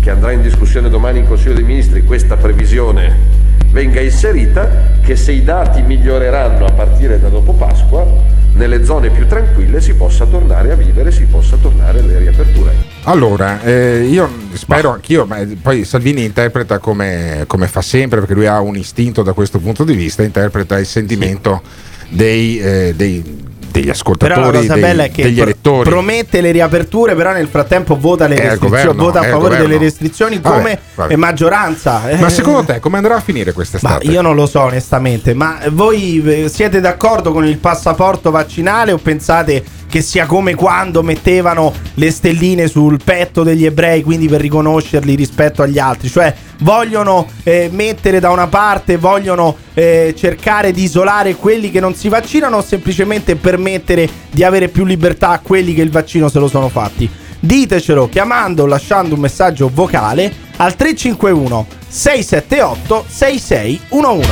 che andrà in discussione domani in Consiglio dei Ministri questa previsione venga inserita che se i dati miglioreranno a partire da dopo Pasqua nelle zone più tranquille si possa tornare a vivere, si possa tornare alle riaperture. Allora, eh, io spero anch'io, ma poi Salvini interpreta come, come fa sempre, perché lui ha un istinto da questo punto di vista, interpreta il sentimento dei, eh, dei- degli Però la ascoltatori, cosa dei- bella è che degli pro- elettori. promette le riaperture, però nel frattempo vota le il restrizioni, governo, vota a il favore delle restrizioni Vabbè, come vabbè. eh, maggioranza. Eh, Ma secondo te come andrà a finire Ma quest'estate? io non lo so onestamente, ma voi eh, siete d'accordo con il passaporto vaccinale o pensate che sia come quando mettevano le stelline sul petto degli ebrei, quindi per riconoscerli rispetto agli altri? Cioè vogliono eh, mettere da una parte, vogliono eh, cercare di isolare quelli che non si vaccinano o semplicemente permettere di avere più libertà a quelli che il vaccino se lo sono fatti? Ditecelo chiamando o lasciando un messaggio vocale al 351 678 6611.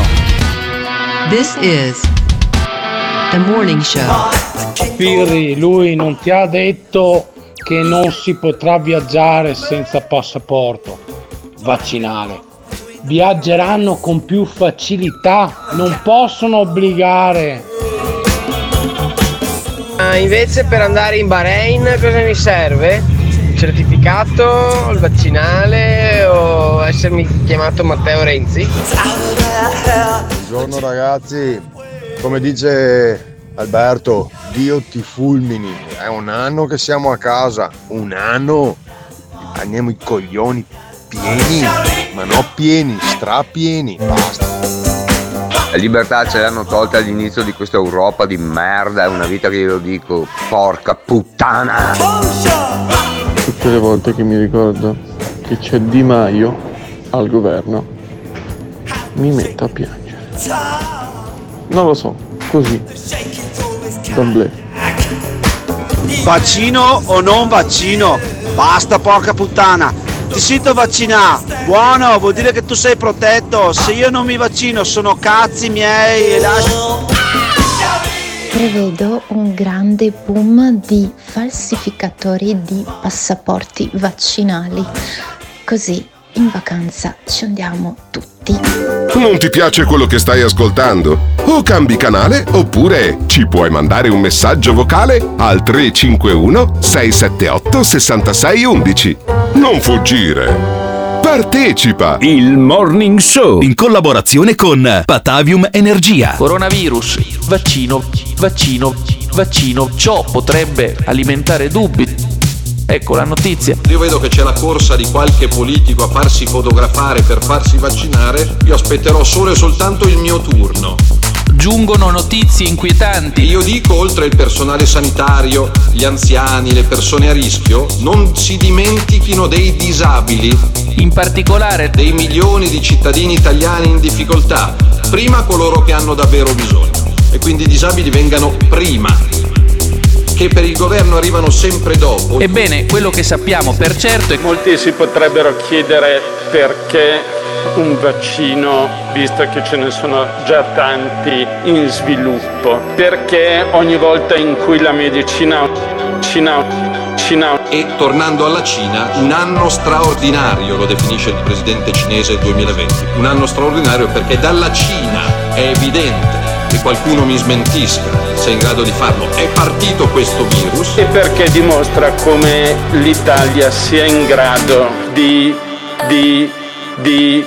This is the morning show. Pirri, lui non ti ha detto che non si potrà viaggiare senza passaporto vaccinale. viaggeranno con più facilità, non possono obbligare. Ah, invece per andare in Bahrain cosa mi serve? Certificato, il vaccinale o essermi chiamato Matteo Renzi? Buongiorno ragazzi, come dice Alberto, Dio ti fulmini, è un anno che siamo a casa, un anno, andiamo i coglioni pieni, ma no pieni, strapieni, basta. La libertà ce l'hanno tolta all'inizio di questa Europa di merda, è una vita che io lo dico, porca puttana! Tutte le volte che mi ricordo che c'è Di Maio al governo, mi metto a piangere. Non lo so, così. D'amblè. Vaccino o non vaccino? Basta porca puttana! Ti sento vaccinare, buono, vuol dire che tu sei protetto. Se io non mi vaccino sono cazzi miei e lascio. Prevedo un grande boom di falsificatori di passaporti vaccinali. Così in vacanza ci andiamo tutti. Non ti piace quello che stai ascoltando? O cambi canale oppure ci puoi mandare un messaggio vocale al 351 678 6611. Non fuggire. Partecipa! Il Morning Show in collaborazione con Patavium Energia. Coronavirus, vaccino, vaccino, vaccino. Ciò potrebbe alimentare dubbi. Ecco la notizia. Io vedo che c'è la corsa di qualche politico a farsi fotografare per farsi vaccinare. Io aspetterò solo e soltanto il mio turno. Giungono notizie inquietanti. Io dico, oltre il personale sanitario, gli anziani, le persone a rischio, non si dimentichino dei disabili. In particolare dei milioni di cittadini italiani in difficoltà. Prima coloro che hanno davvero bisogno. E quindi i disabili vengano prima che per il governo arrivano sempre dopo. Ebbene, quello che sappiamo per certo è che Molti si potrebbero chiedere perché un vaccino, visto che ce ne sono già tanti in sviluppo, perché ogni volta in cui la medicina, Cina, Cina E tornando alla Cina, un anno straordinario, lo definisce il presidente cinese il 2020. Un anno straordinario perché dalla Cina è evidente che qualcuno mi smentisca se è in grado di farlo. È partito questo virus. e perché dimostra come l'Italia sia in grado di, di, di,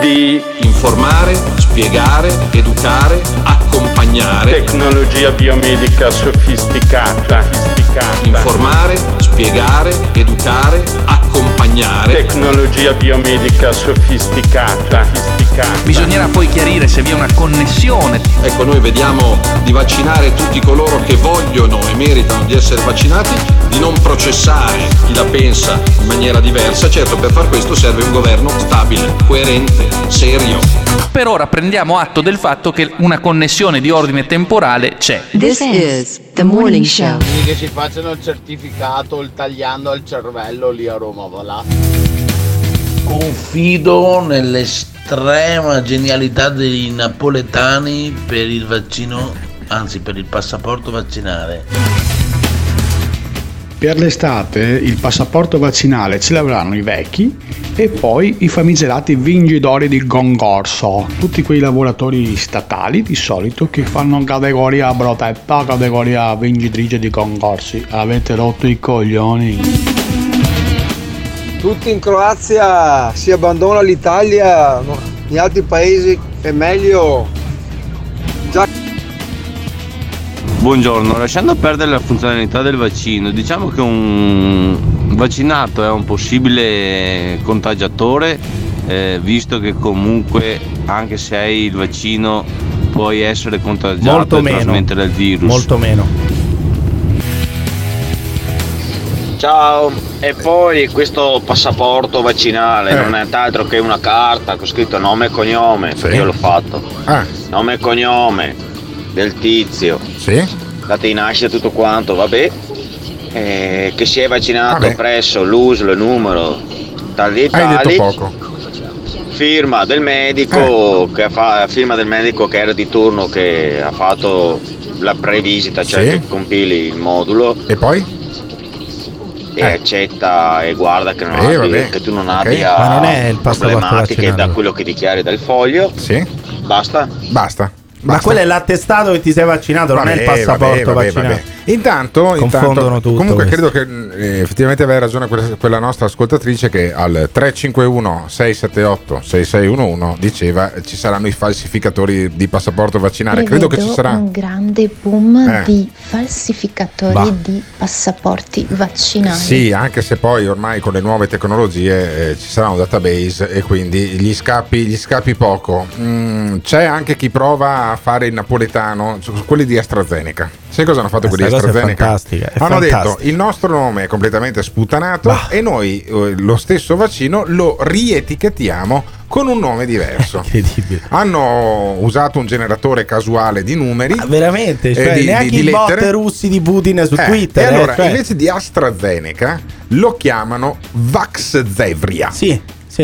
di Informare, spiegare, educare, accompagnare. tecnologia biomedica sofisticata, sofisticata. Informare, spiegare, educare, accompagnare. tecnologia biomedica sofisticata, sofisticata. Bisognerà poi chiarire se vi è una connessione. Ecco, noi vediamo di vaccinare tutti coloro che vogliono e meritano di essere vaccinati, di non processare chi la pensa in maniera diversa. Certo, per far questo serve un governo stabile, coerente, serio. Per ora prendiamo atto del fatto che una connessione di ordine temporale c'è. This is the morning show. Quindi che si facciano il certificato, il tagliando al cervello lì a Roma, va là. Confido nell'estrema genialità dei napoletani per il vaccino, anzi per il passaporto vaccinale. Per l'estate il passaporto vaccinale ce l'avranno i vecchi e poi i famigerati vingitori di concorso, tutti quei lavoratori statali di solito che fanno categoria protetta, categoria vincitrice di concorsi. Avete rotto i coglioni. Tutti in Croazia si abbandona l'Italia, in altri paesi è meglio. Già Buongiorno, lasciando perdere la funzionalità del vaccino, diciamo che un vaccinato è un possibile contagiatore, eh, visto che comunque anche se hai il vaccino puoi essere contagiato Molto e meno. trasmettere il virus. Molto meno. Ciao, e poi questo passaporto vaccinale Eh. non è altro che una carta con scritto nome e cognome, io l'ho fatto. Ah. Nome e cognome del tizio. Data di nascita tutto quanto, vabbè. Eh, che si è vaccinato Vabbè. presso l'USL, numero tali e tali. Firma del medico, che fa, firma del medico che era di turno che ha fatto la previsita, cioè Sì. che compili il modulo. E poi? E accetta e guarda che, non Eh, abbi- vabbè. che tu non Ok. abbia Ma non è il passaporto problematiche da quello che dichiari dal foglio. Sì. Basta. Basta. Ma quello è l'attestato che ti sei vaccinato, non è il Vabbè, passaporto vabbè, vabbè, vaccinale. Intanto, Confondono intanto tutto comunque questo. credo che eh, effettivamente aveva ragione quella, quella nostra ascoltatrice che al 351 678 6611 diceva eh, ci saranno i falsificatori di passaporto vaccinale. Credo che ci Prevedo sarà un grande boom Eh. di falsificatori Bah. di passaporti vaccinali. Sì, anche se poi ormai con le nuove tecnologie eh, ci sarà un database e quindi gli scappi, gli scappi poco. Mm, c'è anche chi prova a fare il napoletano, su- quelli di AstraZeneca. Sai cosa hanno fatto quelli di cosa è fantastica, è hanno fantastica. detto il nostro nome è completamente sputtanato e noi eh, lo stesso vaccino lo rietichettiamo con un nome diverso. Incredibile. Hanno usato un generatore casuale di numeri. Veramente, eh, cioè, di- neanche di- di i bot russi di Putin su Eh, Twitter. E eh, allora, cioè- invece di AstraZeneca, lo chiamano Vax Zevria. Sì.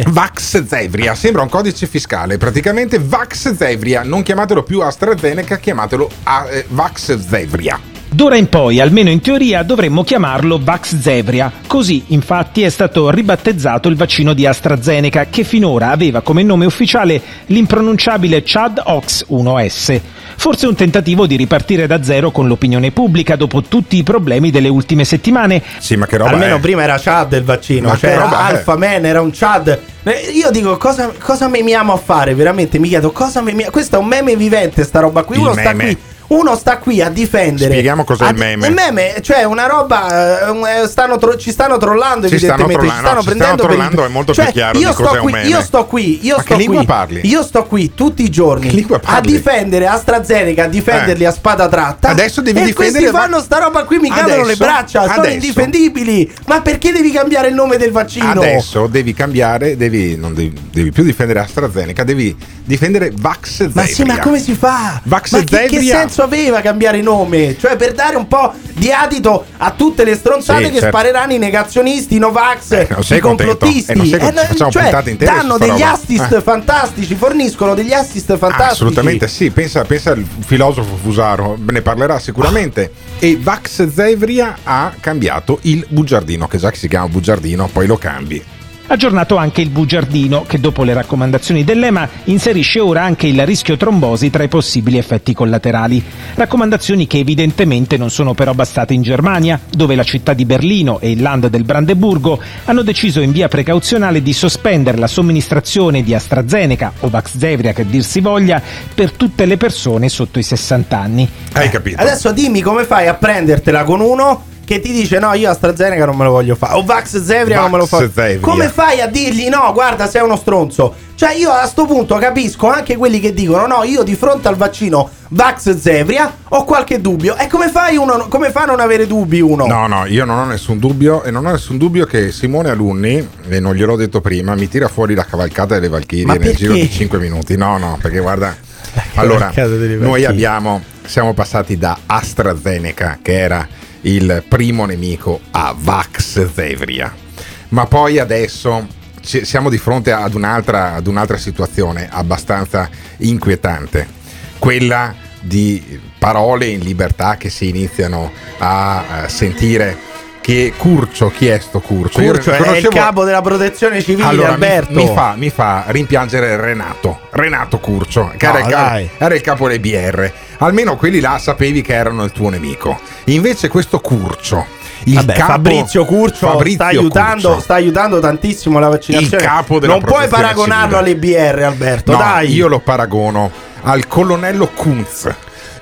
Vax Zevria, sembra un codice fiscale, praticamente Vax Zevria, non chiamatelo più AstraZeneca, chiamatelo ah, eh, Vax Zevria. D'ora in poi, almeno in teoria, dovremmo chiamarlo Vax Zevria. Così, infatti, è stato ribattezzato il vaccino di AstraZeneca, che finora aveva come nome ufficiale l'impronunciabile Chad Ox 1S. Forse un tentativo di ripartire da zero con l'opinione pubblica dopo tutti i problemi delle ultime settimane. Sì, ma che roba Almeno è? prima era Chad il vaccino, Ma cioè che era? Alpha Man, era un Chad. Eh, Io dico cosa, cosa memiamo a fare? Veramente mi chiedo cosa memiamo. Questo è un meme vivente, sta roba qui. Il Uno sta meme. qui. Uno sta qui a difendere. Spieghiamo cos'è il meme. Il meme, cioè una roba. eh, eh, stanno tro- ci stanno trollando, Ci stanno evidentemente. trollando, no, ci stanno per il- trollando, è molto Cioè, più chiaro io sto qui. Io sto qui, io Ma sto qui. parli? Io sto qui tutti i giorni a difendere AstraZeneca, a difenderli Eh. a spada tratta. Adesso devi e difendere- questi fanno sta roba qui, mi cadono le Adesso- braccia, sono adesso- indifendibili. Ma perché devi cambiare il nome del vaccino? Adesso devi cambiare, devi, non devi, devi più difendere AstraZeneca, devi difendere Vax Zevria. Ma sì, ma come si fa? Vax Zevria? Senso aveva cambiare nome? Cioè per dare un po' di adito a tutte le stronzate Sì, che certo. spareranno i negazionisti, i Novax, sei i complottisti. Eh, contento? no, cioè, danno degli roba. assist Eh. fantastici, forniscono degli assist fantastici. Assolutamente sì, pensa, pensa al filosofo Fusaro, ne parlerà sicuramente. E Vax Zevria ha cambiato il bugiardino, che già si chiama bugiardino, poi lo cambi. Aggiornato anche il bugiardino, che dopo le raccomandazioni dell'EMA inserisce ora anche il rischio trombosi tra i possibili effetti collaterali. Raccomandazioni che evidentemente non sono però bastate in Germania, dove la città di Berlino e il land del Brandeburgo hanno deciso in via precauzionale di sospendere la somministrazione di AstraZeneca o Vaxzevria che dir si voglia per tutte le persone sotto i 60 anni. Hai capito? Adesso dimmi come fai a prendertela con uno che ti dice no, io AstraZeneca non me lo voglio fare. O Vax Zevria non me lo Vax faccio. Zevria. Come fai a dirgli no, guarda, sei uno stronzo? Cioè io a sto punto capisco anche quelli che dicono no, io di fronte al vaccino Vax Zevria ho qualche dubbio. E come fai uno come fa a non avere dubbi uno? No, no, io non ho nessun dubbio e non ho nessun dubbio che Simone Alunni, e non gliel'ho detto prima, mi tira fuori la cavalcata delle Valchirie nel perché? giro di 5 minuti. No, no, perché guarda, allora, noi abbiamo, siamo passati da AstraZeneca, che era il primo nemico, a Vax Zevria. Ma poi adesso siamo di fronte ad un'altra, ad un'altra situazione abbastanza inquietante, quella di parole in libertà che si iniziano a eh, sentire che Curcio, chi è sto Curcio? Io Curcio è il conoscevo- capo della protezione civile allora, mi- Alberto. Mi, fa, mi fa rimpiangere Renato, Renato Curcio, che No, era, il capo, era il capo delle BR. Almeno quelli là sapevi che erano il tuo nemico. Invece questo Curcio, il Vabbè, capo Fabrizio Curcio Fabrizio sta, aiutando, Curcio. sta aiutando tantissimo la vaccinazione. Il capo della non puoi paragonarlo civile. alle BR, Alberto. No, dai. io lo paragono al colonnello Kunz.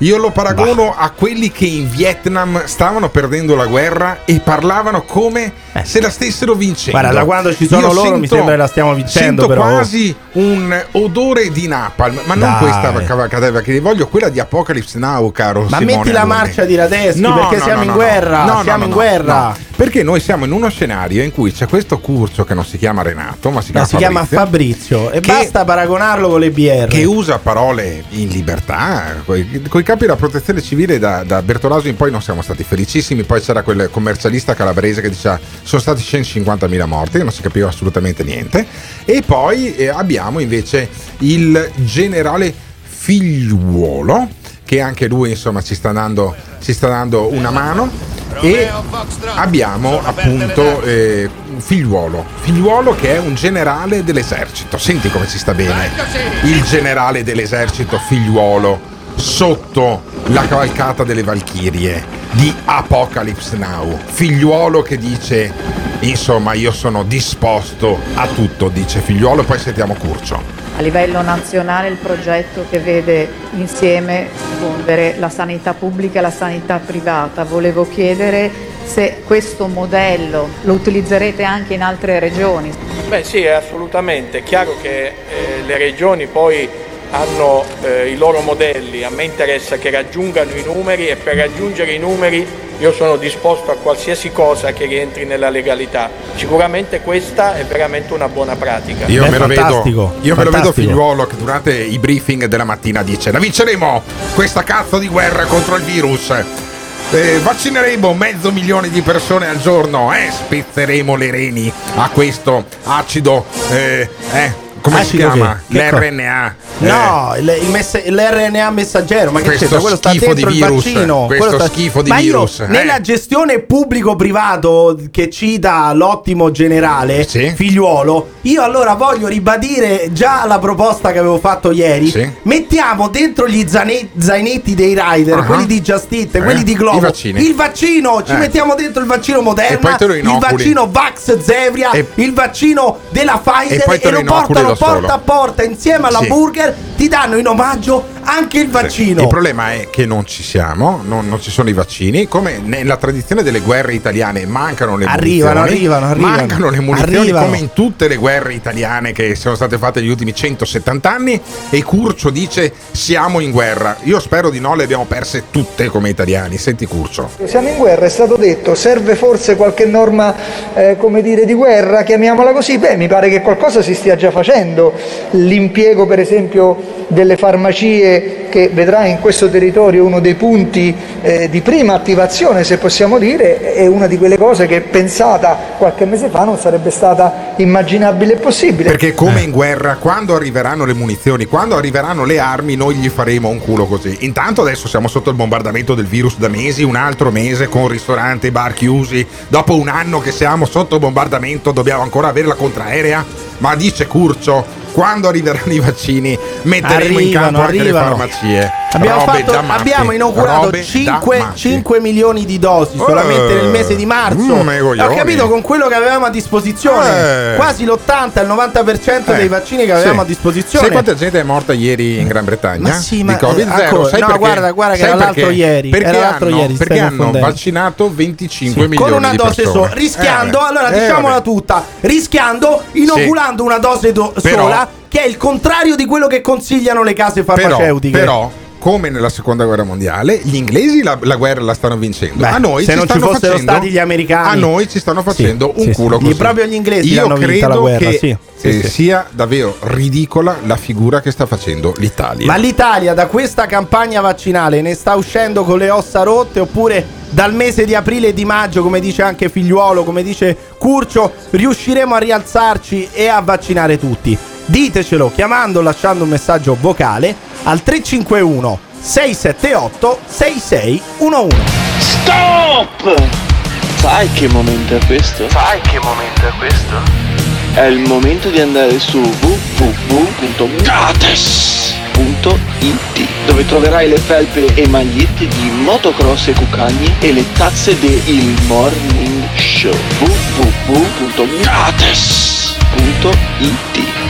Io lo paragono a quelli che in Vietnam stavano perdendo la guerra e parlavano come se la stessero vincendo. Eh. Guarda, da quando ci sono Io loro mi sembra che la stiamo vincendo, Sento però. quasi un odore di napalm, ma non Dai. questa cavalcata che voglio, quella di Apocalypse Now, caro Ma Simone metti la Alunni. marcia di Radeschi No, perché no, siamo no, in no, guerra. no, siamo no, in no, guerra. no. Perché noi siamo in uno scenario in cui c'è questo Curcio che non si chiama Renato, ma si No, chiama si chiama Fabrizio e che- basta paragonarlo con le BR. che usa parole in libertà, con i capi della protezione civile da, da Bertolaso in poi non siamo stati felicissimi, poi c'era quel commercialista calabrese che diceva sono stati 150.000 morti, non si capiva assolutamente niente, e poi eh, abbiamo invece il generale figliuolo che anche lui insomma ci sta dando, ci sta dando una mano e abbiamo appunto eh, figliuolo, figliuolo che è un generale dell'esercito. Senti come si sta bene. Il generale dell'esercito figliuolo sotto la cavalcata delle Valchirie di Apocalypse Now. Figliuolo che dice, insomma, io sono disposto a tutto, dice figliuolo, poi sentiamo Curcio. A livello nazionale il progetto che vede insieme fondere la sanità pubblica e la sanità privata. Volevo chiedere se questo modello lo utilizzerete anche in altre regioni. Beh sì, assolutamente. È chiaro che eh, le regioni poi hanno eh, i loro modelli, a me interessa che raggiungano i numeri e per raggiungere i numeri io sono disposto a qualsiasi cosa che rientri nella legalità. Sicuramente questa è veramente una buona pratica. Io, me lo, vedo, io me lo vedo figliuolo che durante i briefing della mattina dice la vinceremo questa cazzo di guerra contro il virus. Eh, vaccineremo mezzo milione di persone al giorno, eh, spezzeremo le reni a questo acido, eh, eh, come si Acido chiama? L'RNA. No, il, mess- l'RNA messaggero, ma che Questo c'entra? Quello sta dentro di il virus, vaccino. questo sta- schifo di ma io, virus, eh. nella gestione pubblico-privato che cita l'ottimo generale figliuolo, io allora voglio ribadire già la proposta che avevo fatto ieri. Mettiamo dentro gli zainetti dei rider, Ah. quelli di Just Eat, Eh, quelli di Globo, il vaccino, ci Eh. mettiamo dentro il vaccino E Moderna, lo il vaccino Vax Zevria, il vaccino della Pfizer E poi te e lo lo portano da solo. porta a porta insieme alla Sì. burger ti danno in omaggio anche il vaccino. Il problema è che non ci siamo, non, non ci sono i vaccini. Come nella tradizione delle guerre italiane mancano le Arrivano, munizioni. arrivano, arrivano. Mancano le munizioni Arrivano. come in tutte le guerre italiane che sono state fatte negli ultimi 170 anni. E Curcio dice siamo in guerra. Io spero di no, le abbiamo perse tutte come italiani. Senti Curcio. Siamo in guerra, è stato detto, serve forse qualche norma, eh, come dire, di guerra, chiamiamola così. Beh, mi pare che qualcosa si stia già facendo. L'impiego, per esempio, delle farmacie che vedrà in questo territorio uno dei punti eh, di prima attivazione, se possiamo dire, è una di quelle cose che pensata qualche mese fa non sarebbe stata immaginabile e possibile. Perché come in guerra, quando arriveranno le munizioni, quando arriveranno le armi, noi gli faremo un culo così. Intanto adesso siamo sotto il bombardamento del virus da mesi, un altro mese con ristoranti e bar chiusi. Dopo un anno che siamo sotto bombardamento dobbiamo ancora avere la contraerea. Ma dice Curcio, quando arriveranno i vaccini metteremo in Arrivano, campo anche arrivano. le farmacie. Abbiamo, fatto- abbiamo inaugurato robe da 5, matti. milioni di dosi solamente Eh, nel mese di marzo. mm. Ho capito con quello che avevamo a disposizione. Eh. Quasi l'80 il 90% Eh, dei vaccini che avevamo sì. a disposizione. Sai quanta gente è morta ieri in Gran Bretagna? Ma sì, ma, di Covid eh, zero. ancora- Sai no, perché? guarda, guarda che era l'altro perché? ieri, Perché era l'altro hanno, ieri, perché hanno vaccinato 25 Sì, milioni con una dose sola, rischiando, Eh, allora eh, diciamola tutta, rischiando, inoculando una dose do- sola, che è il contrario di quello che consigliano le case Però, farmaceutiche. però, come nella seconda guerra mondiale, gli inglesi la, la guerra la stanno vincendo. Beh, a noi se ci non ci fossero facendo, stati gli americani. a noi ci stanno facendo Sì, un sì, culo sì. così. Proprio gli inglesi Io credo la guerra, che sì. Eh, sia davvero ridicola la figura che sta facendo l'Italia. Ma l'Italia da questa campagna vaccinale ne sta uscendo con le ossa rotte oppure dal mese di aprile e di maggio, come dice anche Figliuolo, come dice Curcio, riusciremo a rialzarci e a vaccinare tutti? Ditecelo chiamando o lasciando un messaggio vocale al 351 678 6611. Stop! Sai che momento è questo? Sai che momento è questo? È il momento di andare su www.gates.it dove troverai le felpe e magliette di motocross e cucagni e le tazze del Morning Show www.gates.it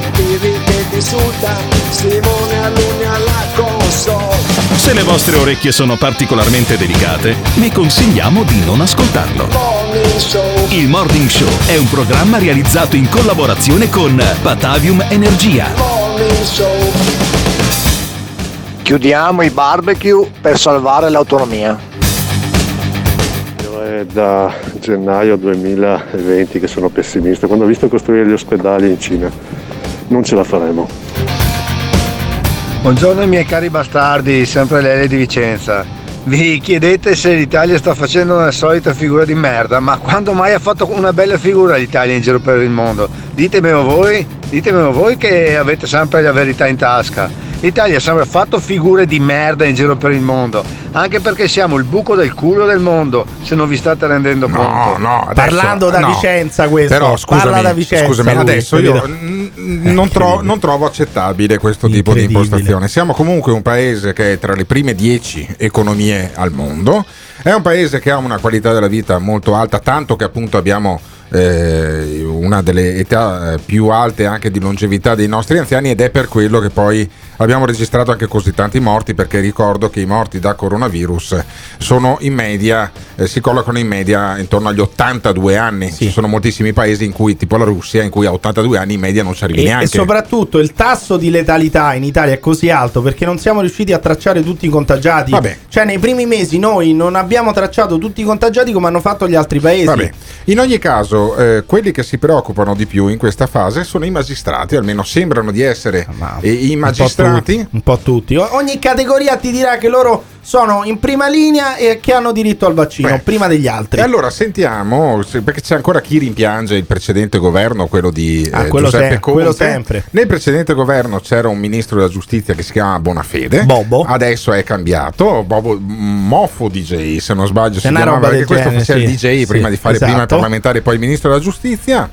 che ti insulta, Simone Alunni alla console. Se le vostre orecchie sono particolarmente delicate, vi consigliamo di non ascoltarlo. Morning Show. Il Morning Show è un programma realizzato in collaborazione con Patavium Energia. Morning Show. Chiudiamo i barbecue per salvare l'autonomia. È da gennaio 2020 che sono pessimista, quando ho visto costruire gli ospedali in Cina. Non ce la faremo. Buongiorno miei cari bastardi, sempre Lele di Vicenza. Vi chiedete se l'Italia sta facendo una solita figura di merda, ma quando mai ha fatto una bella figura l'Italia in giro per il mondo? Ditemelo voi, ditemelo voi che avete sempre la verità in tasca. L'Italia ha sempre fatto figure di merda in giro per il mondo, anche perché siamo il buco del culo del mondo, se non vi state rendendo No, conto. no, adesso- Parlando da no. Vicenza questo. Però Parla scusami, da Vicenza scusami lui, adesso io non, tro- non trovo accettabile questo tipo di impostazione. Siamo comunque un paese che è tra le prime dieci economie al mondo, è un paese che ha una qualità della vita molto alta, tanto che appunto abbiamo eh, una delle età eh, più alte anche di longevità dei nostri anziani ed è per quello che poi abbiamo registrato anche così tanti morti perché ricordo che i morti da coronavirus sono in media eh, si collocano in media intorno agli 82 anni ci sono moltissimi paesi in cui tipo la Russia in cui a 82 anni in media non ci arrivi E, neanche e soprattutto il tasso di letalità in Italia è così alto perché non siamo riusciti a tracciare tutti i contagiati. Vabbè. Cioè, nei primi mesi noi non abbiamo tracciato tutti i contagiati come hanno fatto gli altri paesi. Vabbè, in ogni caso, eh, quelli che si preoccupano di più in questa fase sono i magistrati, almeno sembrano di essere eh, i magistrati. Un po' tutti. Ogni categoria ti dirà che loro sono in prima linea e che hanno diritto al vaccino prima degli altri. E allora sentiamo, se- perché c'è ancora chi rimpiange il precedente governo, quello di Ah, eh, quello Giuseppe se- Conte. sempre. Nel precedente governo c'era un ministro della giustizia che si chiama Bonafede. Bobo. Adesso è cambiato. Bobo Moffo DJ, se non sbaglio, si È una chiamava, perché questo genere, faceva il sì. DJ prima Sì, di fare prima il esatto. parlamentare e poi il ministro della giustizia.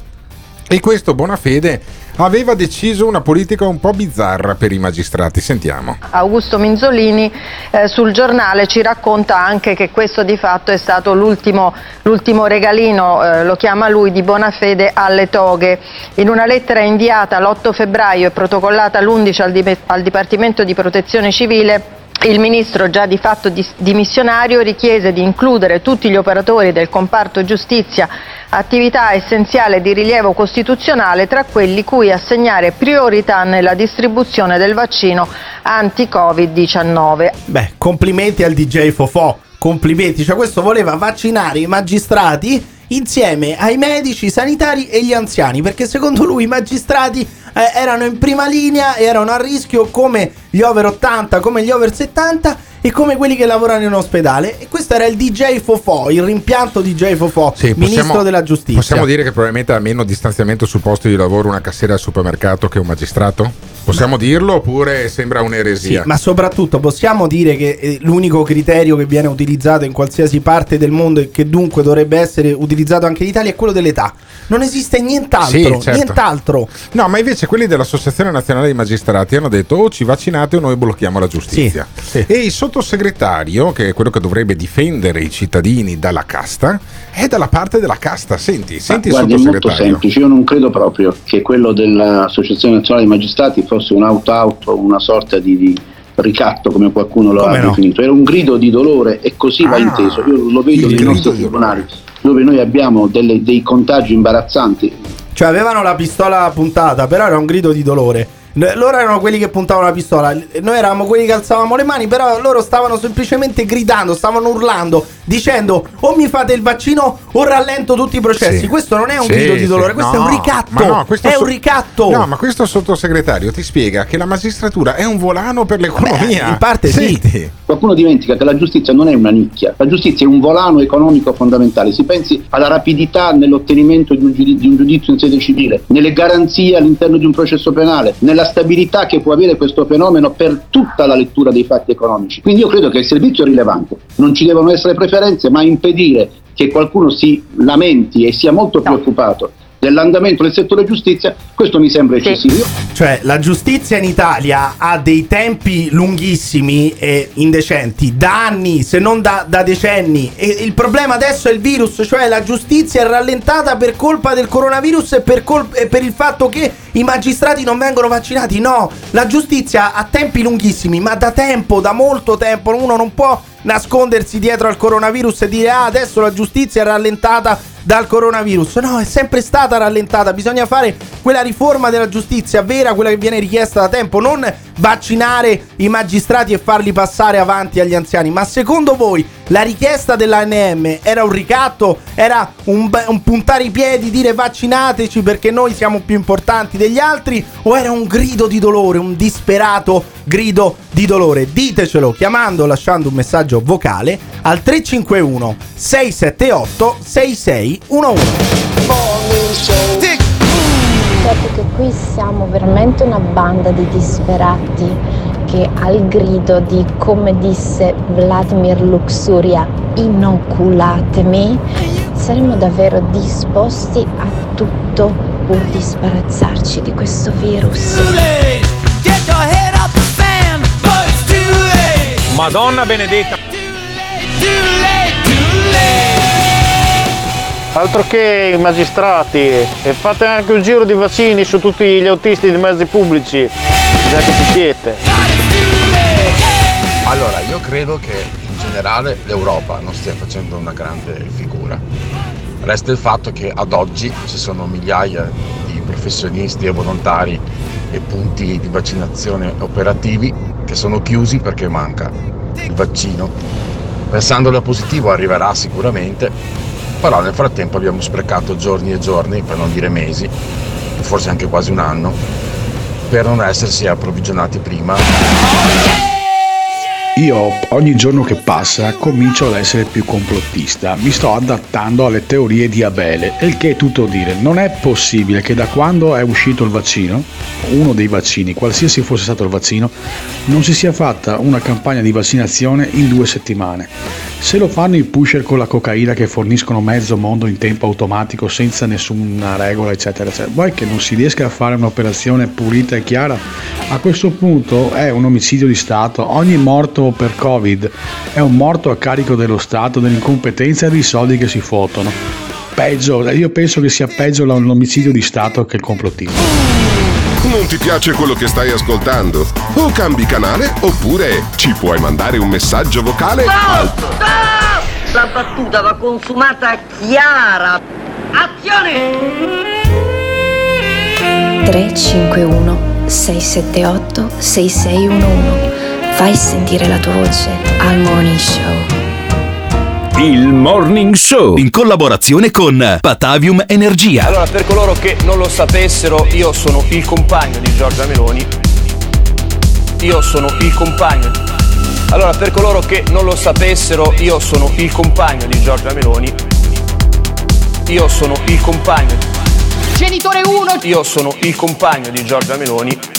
E questo Bonafede aveva deciso una politica un po' bizzarra per i magistrati. Sentiamo. Augusto Minzolini eh, sul giornale ci racconta anche che questo di fatto è stato l'ultimo, l'ultimo regalino, eh, lo chiama lui, di buona fede alle toghe. In una lettera inviata l'8 febbraio e protocollata l'11 al, Dip- al Dipartimento di Protezione Civile, il ministro, già di fatto dimissionario, richiese di includere tutti gli operatori del comparto giustizia, attività essenziale di rilievo costituzionale, tra quelli cui assegnare priorità nella distribuzione del vaccino anti-Covid-19. Beh, complimenti al DJ Fofò. Complimenti, cioè questo voleva vaccinare i magistrati insieme ai medici, i sanitari e gli anziani, perché secondo lui i magistrati eh, erano in prima linea, erano a rischio come gli over 80, come gli over 70 e come quelli che lavorano in ospedale. E questo era il DJ Fofò, il rimpianto DJ Fofò, Sì, ministro possiamo- della giustizia. Possiamo dire che probabilmente ha meno distanziamento sul posto di lavoro una cassiera al supermercato che un magistrato? Possiamo dirlo oppure sembra Sì, un'eresia? ma soprattutto possiamo dire che eh, l'unico criterio che viene utilizzato in qualsiasi parte del mondo e che dunque dovrebbe essere utilizzato anche in Italia è quello dell'età. Non esiste nient'altro, Sì, certo. nient'altro. No, ma invece quelli dell'Associazione Nazionale dei Magistrati hanno detto o ci vaccinate o noi blocchiamo la giustizia. E il sottosegretario, che è quello che dovrebbe difendere i cittadini dalla casta, è dalla parte della casta. Senti, senti il Guardi, è molto sottosegretario. semplice, io non credo proprio che quello dell'Associazione Nazionale dei Magistrati fosse un auto-auto, una sorta di, di ricatto come qualcuno lo Come ha no? definito, era un grido di dolore e così va Ah, inteso. Io lo vedo nei nostri tribunali dove noi abbiamo delle- dei contagi imbarazzanti. Cioè avevano la pistola puntata, però era un grido di dolore. Loro erano quelli che puntavano la pistola, noi eravamo quelli che alzavamo le mani, però loro stavano semplicemente gridando, stavano urlando, dicendo o mi fate il vaccino o rallento tutti i processi. Sì. Questo non è un Sì, grido di sì. dolore, questo è No, un ricatto. ma no, questo è so- un ricatto. No, ma questo sottosegretario ti spiega che la magistratura è un volano per l'economia. in parte Senti. Qualcuno dimentica che la giustizia non è una nicchia, la giustizia è un volano economico fondamentale. Si pensi alla rapidità nell'ottenimento di un, giudi- di un giudizio in sede civile, nelle garanzie all'interno di un processo penale, nella stabilità che può avere questo fenomeno per tutta la lettura dei fatti economici. Quindi io credo che il servizio è rilevante, non ci devono essere preferenze, ma impedire che qualcuno si lamenti e sia molto preoccupato dell'andamento del settore giustizia, questo mi sembra eccessivo. Io- Cioè, la giustizia in Italia ha dei tempi lunghissimi e indecenti, da anni, se non da, da decenni. E il problema adesso è il virus, cioè la giustizia è rallentata per colpa del coronavirus e per, col- e per il fatto che i magistrati non vengono vaccinati. No, la giustizia ha tempi lunghissimi, ma da tempo, da molto tempo. Uno non può nascondersi dietro al coronavirus e dire ah adesso la giustizia è rallentata dal coronavirus. No, è sempre stata rallentata. Bisogna fare quella riforma della giustizia vera, quella che viene richiesta da tempo, non vaccinare i magistrati e farli passare avanti agli anziani. Ma secondo voi la richiesta dell'ANM era un ricatto? Era un, un puntare i piedi, dire vaccinateci perché noi siamo più importanti degli altri? O era un grido di dolore, un disperato grido di dolore? Ditecelo chiamando lasciando un messaggio vocale al 351 678 6611. Certo che qui siamo veramente una banda di disperati che al grido di, come disse Vladimir Luxuria, inoculatemi, saremmo davvero disposti a tutto pur di sbarazzarci di questo virus. Madonna benedetta. Altro che i magistrati, e fate anche un giro di vaccini su tutti gli autisti dei mezzi pubblici, già che ci siete. Allora, io credo che in generale l'Europa non stia facendo una grande figura. Resta il fatto che ad oggi ci sono migliaia di professionisti e volontari e punti di vaccinazione operativi che sono chiusi perché manca il vaccino. Pensandolo a positivo arriverà sicuramente, però nel frattempo abbiamo sprecato giorni e giorni, per non dire mesi, forse anche quasi un anno, per non essersi approvvigionati prima. Io ogni giorno che passa comincio ad essere più complottista, mi sto adattando alle teorie di Abele, il che è tutto dire. Non è possibile che da quando è uscito il vaccino, uno dei vaccini, qualsiasi fosse stato il vaccino, non si sia fatta una campagna di vaccinazione in due settimane. Se lo fanno i pusher con la cocaina che forniscono mezzo mondo in tempo automatico senza nessuna regola, eccetera, eccetera, vuoi che non si riesca a fare un'operazione pulita e chiara? A questo punto è un omicidio di Stato. Ogni morto per Covid è un morto a carico dello Stato, dell'incompetenza e dei soldi che si fottono. Peggio, io penso che sia peggio l'omicidio di Stato che il complottismo. Non ti piace quello che stai ascoltando? O cambi canale oppure ci puoi mandare un messaggio vocale al La battuta va consumata chiara. Azione! 351 678 6611 Fai sentire la tua voce al Morning Show. Il Morning Show in collaborazione con Patavium Energia. Allora, per coloro che non lo sapessero, io sono il compagno di Giorgia Meloni. Io sono il compagno. Allora, per coloro che non lo sapessero, io sono il compagno di Giorgia Meloni. Io sono il compagno. Genitore 1. Io sono il compagno di Giorgia Meloni.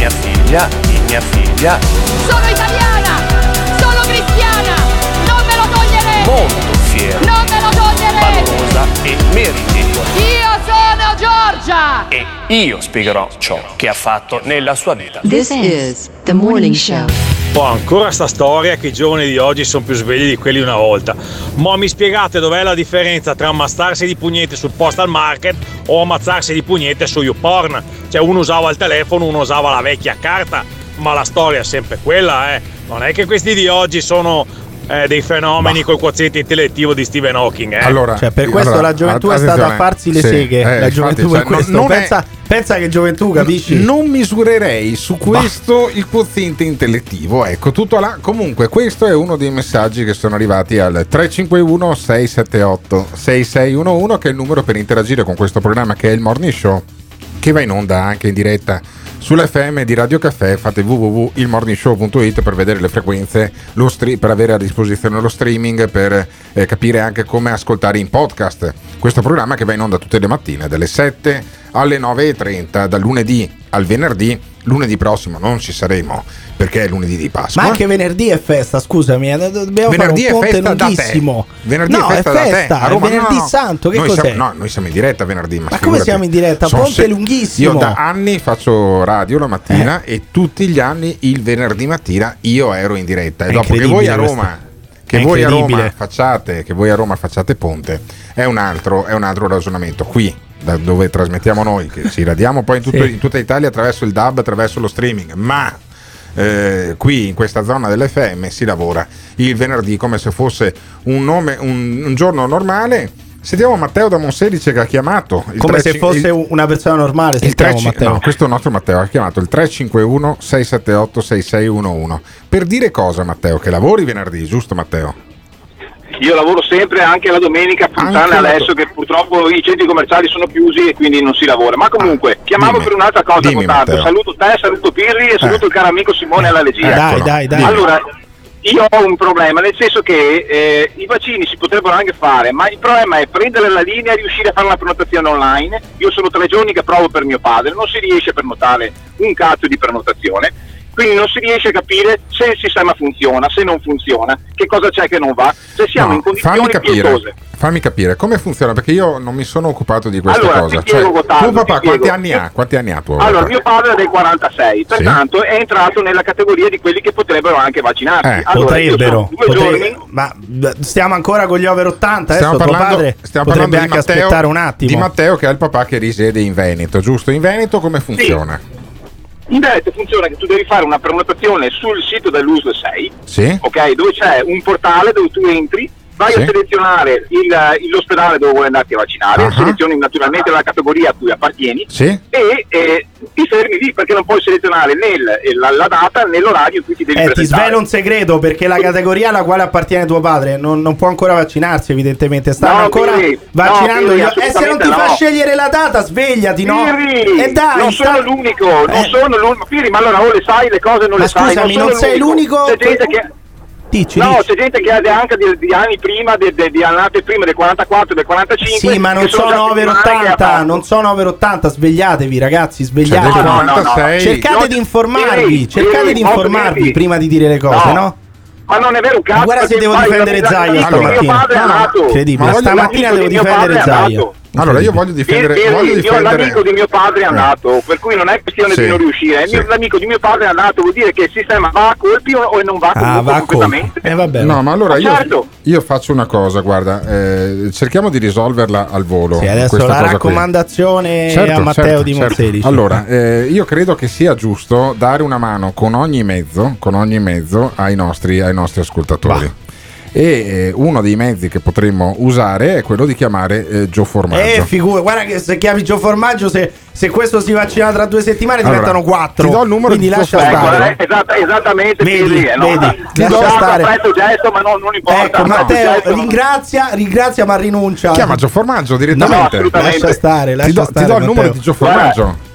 mia figlia, di mia figlia. Sono italiana, sono cristiana, non me lo toglierete. Molto fiero. Non me lo toglierete. Valorosa e meritevole. Io sono Giorgia. E io spiegherò ciò che ha fatto nella sua vita. This is the morning show. Oh, ancora sta storia che i giovani di oggi sono più svegli di quelli una volta. Ma mi spiegate dov'è la differenza tra ammazzarsi di pugnette sul postal market o ammazzarsi di pugnette su YouPorn? Cioè uno usava il telefono, uno usava la vecchia carta, ma la storia è sempre quella, eh. Non è che questi di oggi sono eh, dei fenomeni col quoziente intellettivo di Stephen Hawking. Eh. Allora, Cioè, per questo allora, la gioventù è stata a farsi le Sì, seghe. eh, la infatti, gioventù cioè, è questo. non è- pensa, pensa che gioventù, capisci? Non misurerei su questo il quoziente intellettivo. Ecco, tutto là. Comunque, questo è uno dei messaggi che sono arrivati al 351 678 6611, che è il numero per interagire con questo programma che è il Morning Show. che va in onda anche in diretta sull'FM di Radio Caffè. Fate www.ilmorningshow.it per vedere le frequenze, lo stre- per avere a disposizione lo streaming, per eh, capire anche come ascoltare in podcast questo programma che va in onda tutte le mattine dalle 7 alle 9.30, dal lunedì al venerdì. Lunedì prossimo non ci saremo perché è lunedì di Pasqua. Ma anche venerdì è festa, scusami, eh, dobbiamo Venerdì fare è un ponte festa lunghissimo. Venerdì no, è festa, da te. festa, A Roma, è venerdì no, no. santo, che noi cos'è? Siamo, no, noi siamo in diretta venerdì. Ma, Ma come siamo in diretta? Ponte lunghissimo. Io da anni faccio radio la mattina e tutti gli anni il venerdì mattina io ero in diretta. E È dopo che voi a Roma. questo. Che È voi, a Roma facciate, che voi a Roma facciate ponte è un altro, è un altro ragionamento. Qui, da dove trasmettiamo noi, che ci radiamo poi in, tutto- Sì. in tutta Italia attraverso il DAB, attraverso lo streaming, ma eh, qui in questa zona dell'FM si lavora il venerdì come se fosse un, nome, un, un giorno normale. Sentiamo Matteo da Monselice che ha chiamato. il Come 3 se fosse il- una persona normale, il sentiamo 3 Matteo. no, questo è il nostro Matteo, ha chiamato il 351 678 6611. Per dire cosa Matteo? Che lavori venerdì, giusto Matteo? Io lavoro sempre anche la domenica, tranne la adesso che purtroppo i centri commerciali sono chiusi e quindi non si lavora. Ma comunque, chiamavo dimmi. per un'altra cosa, Dimmi. Saluto te, saluto Pirri e saluto il caro amico Simone alla regia. Eh, dai, dai, dai. Allora, io ho un problema, nel senso che eh, i vaccini si potrebbero anche fare, ma il problema è prendere la linea e riuscire a fare una prenotazione online. Io sono tre giorni che provo per mio padre, non si riesce a prenotare un cazzo di prenotazione. Quindi non si riesce a capire se il sistema funziona, se non funziona, che cosa c'è che non va, se siamo No, in condizioni fammi capire, pietose. fammi capire come funziona perché io non mi sono occupato di questa Allora, cosa. ti spiego, Cioè, Gottardo, tuo papà quanti anni ha? Quanti anni ha tuo Allora, papà? mio padre è del 46, pertanto è entrato nella categoria di quelli che potrebbero anche vaccinarsi. Eh, allora, potrebbero, sono due potre- giorni ma stiamo ancora con gli over 80 Stiamo adesso tuo parlando, padre stiamo potrebbe parlando di anche Matteo, aspettare un attimo di Matteo che è il papà che risiede in Veneto, giusto? In Veneto come funziona? In Veneto funziona che tu devi fare una prenotazione sul sito dell'USL 6, Sì? ok, dove c'è un portale dove tu entri, vai Sì. a selezionare il- eh, l'ospedale dove vuoi andarti a vaccinare, Ah. selezioni naturalmente la categoria a cui appartieni Sì? e eh, ti fermi lì perché non puoi selezionare né il- la, la data né l'orario in cui ti devi Eh, ti presentare. svelo un segreto perché la categoria alla quale appartiene tuo padre non, non può ancora vaccinarsi evidentemente stanno No, ancora Pirri, vaccinando no, Pirri, gli- e se non ti fa no. scegliere la data svegliati no Pirri, e dai non sta- sono l'unico, non Eh. sono l'unico. Ma allora o le sai le cose non Ma le sai. scusami, sono non sei l'unico C'è gente che, Dici, no, dici. c'è gente che ha anche di, di anni prima, di, di, di annate prima del 44, del 45. Sì, ma non sono over settimane che ha 80, fatto. non sono over 80, svegliatevi ragazzi, Cioè, svegliatevi. del 96. Cercate No, di informarvi, cercate di informarvi prima di dire le cose, No. no? Ma non è vero cazzo. Ma guarda se devo difendere Zaia stamattina. mio padre è No, no, nato. incredibile. Stamattina devo difendere Zaia. Allora io voglio difendere, Pirri, voglio io difendere l'amico di mio padre è andato, per cui non è questione Sì, di non riuscire. Il mio- sì. L'amico di mio padre è andato, vuol dire che il sistema va a colpi o non va a colpi Ah, va a colpo. completamente. Eh vabbè. No, ma allora io, Certo. io faccio una cosa, guarda, eh, cerchiamo di risolverla al volo. Sì, adesso questa la raccomandazione Certo, a Matteo certo, di certo. Monselice. Allora, eh, io credo che sia giusto dare una mano con ogni mezzo, con ogni mezzo ai nostri, ai nostri ascoltatori. E eh, uno dei mezzi che potremmo usare è quello di chiamare eh, Gio Formaggio. Eh, figura, guarda che se chiami Gio Formaggio, se, se questo si vaccina tra due settimane Allora, diventano quattro. ti do il numero Quindi di lascia stare. Eh, esatta- esattamente, Vedi, Pirri, eh, no? vedi, Ti lascia do stare. gesto, ma non, non importa. Ecco, Matteo, gesto, ringrazia, ringrazia ma rinuncia. Chiama Gio Formaggio No, direttamente. assolutamente. Lascia stare, lascia ti do, stare. ti do il numero di Gio Formaggio. Guarda,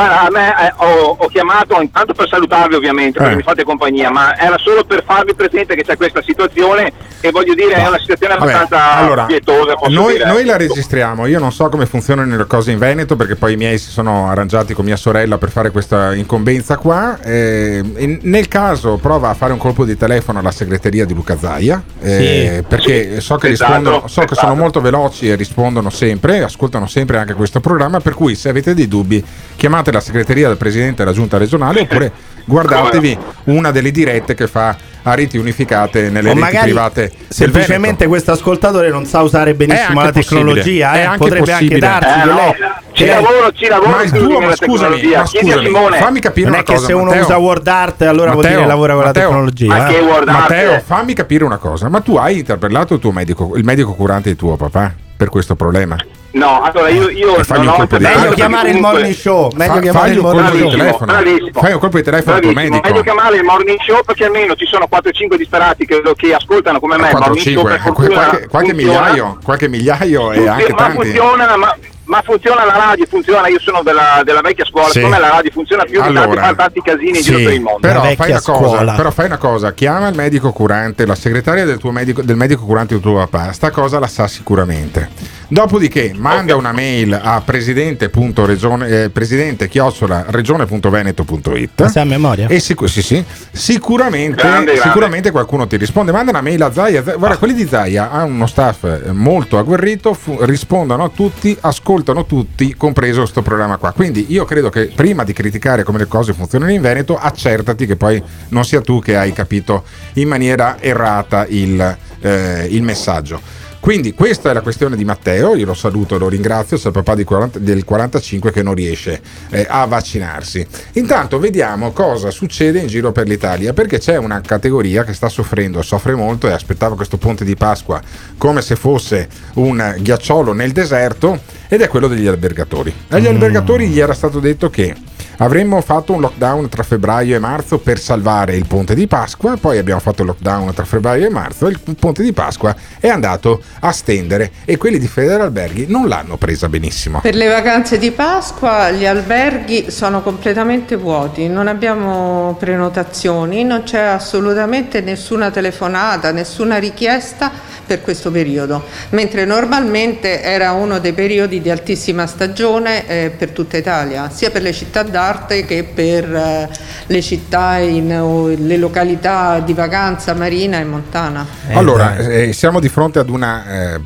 a me eh, ho, ho chiamato intanto per salutarvi ovviamente, perché Eh. mi fate compagnia, ma era solo per farvi presente che c'è questa situazione e voglio dire è una situazione Vabbè, abbastanza allora, pietosa. Noi, noi la registriamo. Io non so come funzionano le cose in Veneto perché poi i miei si sono arrangiati con mia sorella per fare questa incombenza qua. Eh, in- nel caso prova a fare un colpo di telefono alla segreteria di Luca Zaia eh, Sì. perché so che Esatto, rispondono, so che esatto. sono molto veloci e rispondono sempre, ascoltano sempre anche questo programma. Per cui se avete dei dubbi chiamate la segreteria del presidente della giunta regionale oppure guardatevi una delle dirette che fa a reti unificate nelle O reti private. semplicemente questo ascoltatore non sa usare benissimo la tecnologia, eh, è anche potrebbe possibile. anche darsi Eh, no, lei- ci lei- lavoro, ci lavoro Ma il su tuo, nella ma scusami, ma scusami, fammi capire non una è che cosa. se uno Matteo. usa Word Art allora vuol Matteo, dire lavora con Matteo, la tecnologia. eh. Matteo, fammi capire una cosa. Ma tu hai interpellato il tuo medico, il medico curante di tuo papà per questo problema? No, allora io, io non un ho colpo di interesse, Meglio Guarda, chiamare il morning show. Meglio Fa- chiamare il morning show. telefono. Bravissimo. Fai un colpo di telefono al tuo Bravissimo. medico. Meglio chiamare il morning show perché almeno ci sono 4-5 disperati che, che ascoltano come me il 4 morning show 5 per fortuna qualche, qualche migliaio qualche migliaio e anche ma tanti funziona, ma, ma funziona la radio, funziona, io sono della, della vecchia scuola, Sì. secondo me la radio funziona più di tanti, Allora, fa tanti casini in giro sì, per il mondo. Però fai, una cosa, però fai una cosa, chiama il medico curante, la segretaria del, tuo medico, del medico curante del tuo papà, sta cosa la sa sicuramente. Dopodiché manda una mail a presidente.regione, eh, presidente chiocciola regione.veneto.it a memoria? e sicu- sì, sì, sicuramente, Grande, grande. sicuramente qualcuno ti risponde. Manda una mail a Zaia. Guarda, quelli di Zaia hanno uno staff molto agguerrito, fu- rispondono a tutti, ascoltano tutti, compreso questo programma qua. Quindi io credo che prima di criticare come le cose funzionano in Veneto, accertati che poi non sia tu che hai capito in maniera errata il, eh, il messaggio. Quindi questa è la questione di Matteo, io lo saluto e lo ringrazio, c'è il papà di 40 del 45 che non riesce eh, a vaccinarsi. Intanto vediamo cosa succede in giro per l'Italia, perché c'è una categoria che sta soffrendo, soffre molto e aspettava questo ponte di Pasqua come se fosse un ghiacciolo nel deserto ed è quello degli albergatori. Agli albergatori gli era stato detto che Avremmo fatto un lockdown tra febbraio e marzo per salvare il ponte di Pasqua, poi abbiamo fatto il lockdown tra febbraio e marzo e il ponte di Pasqua è andato a stendere e quelli di Federalberghi non l'hanno presa benissimo. Per le vacanze di Pasqua gli alberghi sono completamente vuoti, non abbiamo prenotazioni, non c'è assolutamente nessuna telefonata, nessuna richiesta per questo periodo, mentre normalmente era uno dei periodi di altissima stagione eh, per tutta Italia, sia per le città d'arte che per eh, le città, in, o le località di vacanza marina e montana. allora, eh, siamo di fronte ad una, eh,